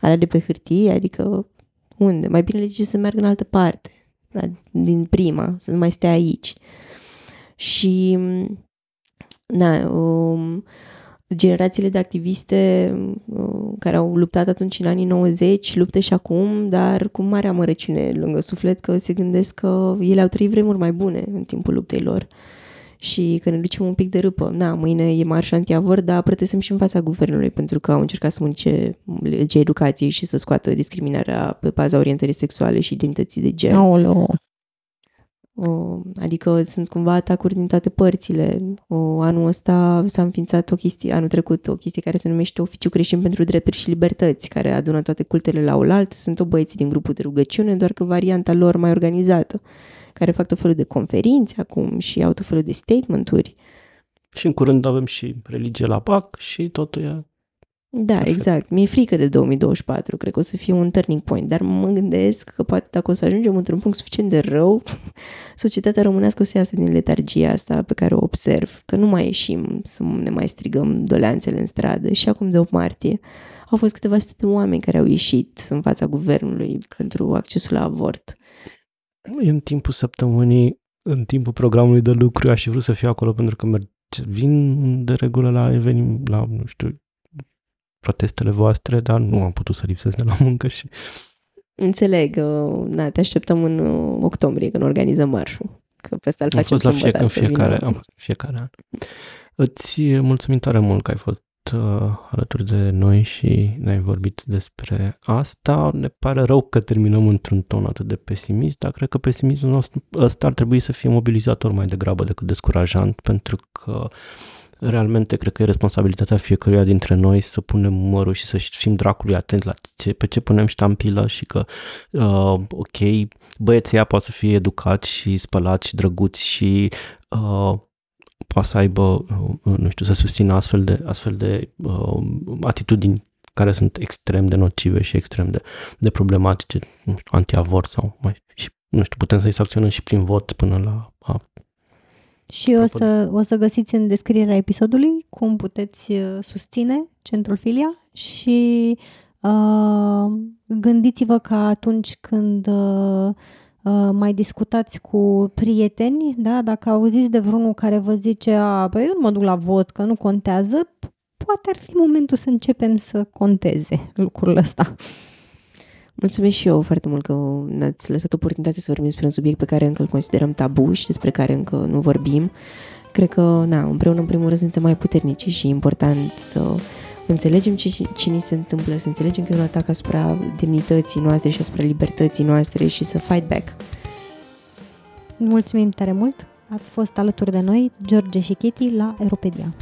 Speaker 3: Alea de pe hârtie, adică unde? Mai bine le zice să meargă în altă parte, din prima, să nu mai stea aici. Și, na, um, generațiile de activiste um, care au luptat atunci în anii 90, luptă și acum, dar cu mare amărăciune lângă suflet că se gândesc că ele au trăit vremuri mai bune în timpul luptei lor. Uh, și că ne ducem un pic de râpă. Na, mâine e marș antiavor, dar protestăm și în fața guvernului pentru că au încercat să mânice legea educației și să scoată discriminarea pe baza orientării sexuale și identității de gen.
Speaker 1: Aoleo.
Speaker 3: O, adică sunt cumva atacuri din toate părțile. O, anul ăsta s-a înființat o chestie, anul trecut, o chestie care se numește Oficiu Creștin pentru Drepturi și Libertăți, care adună toate cultele la oaltă. Sunt o băieți din grupul de rugăciune, doar că varianta lor mai organizată care fac tot felul de conferințe acum și au tot felul de statementuri.
Speaker 2: Și în curând avem și religie la PAC și totul e...
Speaker 3: Da, Perfect. exact. Mi-e frică de 2024. Cred că o să fie un turning point, dar mă gândesc că poate dacă o să ajungem într-un punct suficient de rău, societatea românească o să iasă din letargia asta pe care o observ, că nu mai ieșim să ne mai strigăm doleanțele în stradă. Și acum de 8 martie au fost câteva sute de oameni care au ieșit în fața guvernului pentru accesul la avort
Speaker 2: în timpul săptămânii, în timpul programului de lucru, aș fi vrut să fiu acolo pentru că merg, vin de regulă la evenim, la, nu știu, protestele voastre, dar nu am putut să lipsesc de la muncă și...
Speaker 3: Înțeleg, na, te așteptăm în uh, octombrie când organizăm marșul. Că pe asta îl facem
Speaker 2: la fiecare, în fiecare, am, fiecare an. Îți mulțumim tare mult că ai fost uh, alături de noi și ne-ai vorbit despre asta. Ne pare rău că terminăm într-un ton atât de pesimist, dar cred că pesimismul nostru ăsta ar trebui să fie mobilizator mai degrabă decât descurajant, pentru că realmente cred că e responsabilitatea fiecăruia dintre noi să punem mărul și să fim dracului atent la ce, pe ce punem ștampilă și că, uh, ok, băieții ea poate să fie educați și spălați și drăguți și uh, poate să aibă, uh, nu știu, să susțină astfel de, astfel de uh, atitudini care sunt extrem de nocive și extrem de, de problematice, nu știu, anti-avort sau mai, și, nu știu, putem să-i sancționăm și prin vot până la a,
Speaker 1: și o să, o să găsiți în descrierea episodului cum puteți uh, susține Centrul Filia și uh, gândiți-vă că atunci când uh, Uh, mai discutați cu prieteni, da? dacă auziți de vreunul care vă zice, a, băi, eu nu mă duc la vot, că nu contează, poate ar fi momentul să începem să conteze lucrul ăsta.
Speaker 3: Mulțumesc și eu foarte mult că ne-ați lăsat oportunitatea să vorbim despre un subiect pe care încă îl considerăm tabu și despre care încă nu vorbim cred că, na, împreună, în primul rând, suntem mai puternici și e important să înțelegem ce, ce ni se întâmplă, să înțelegem că e un atac asupra demnității noastre și asupra libertății noastre și să fight back.
Speaker 1: Mulțumim tare mult! Ați fost alături de noi, George și Kitty, la Europedia.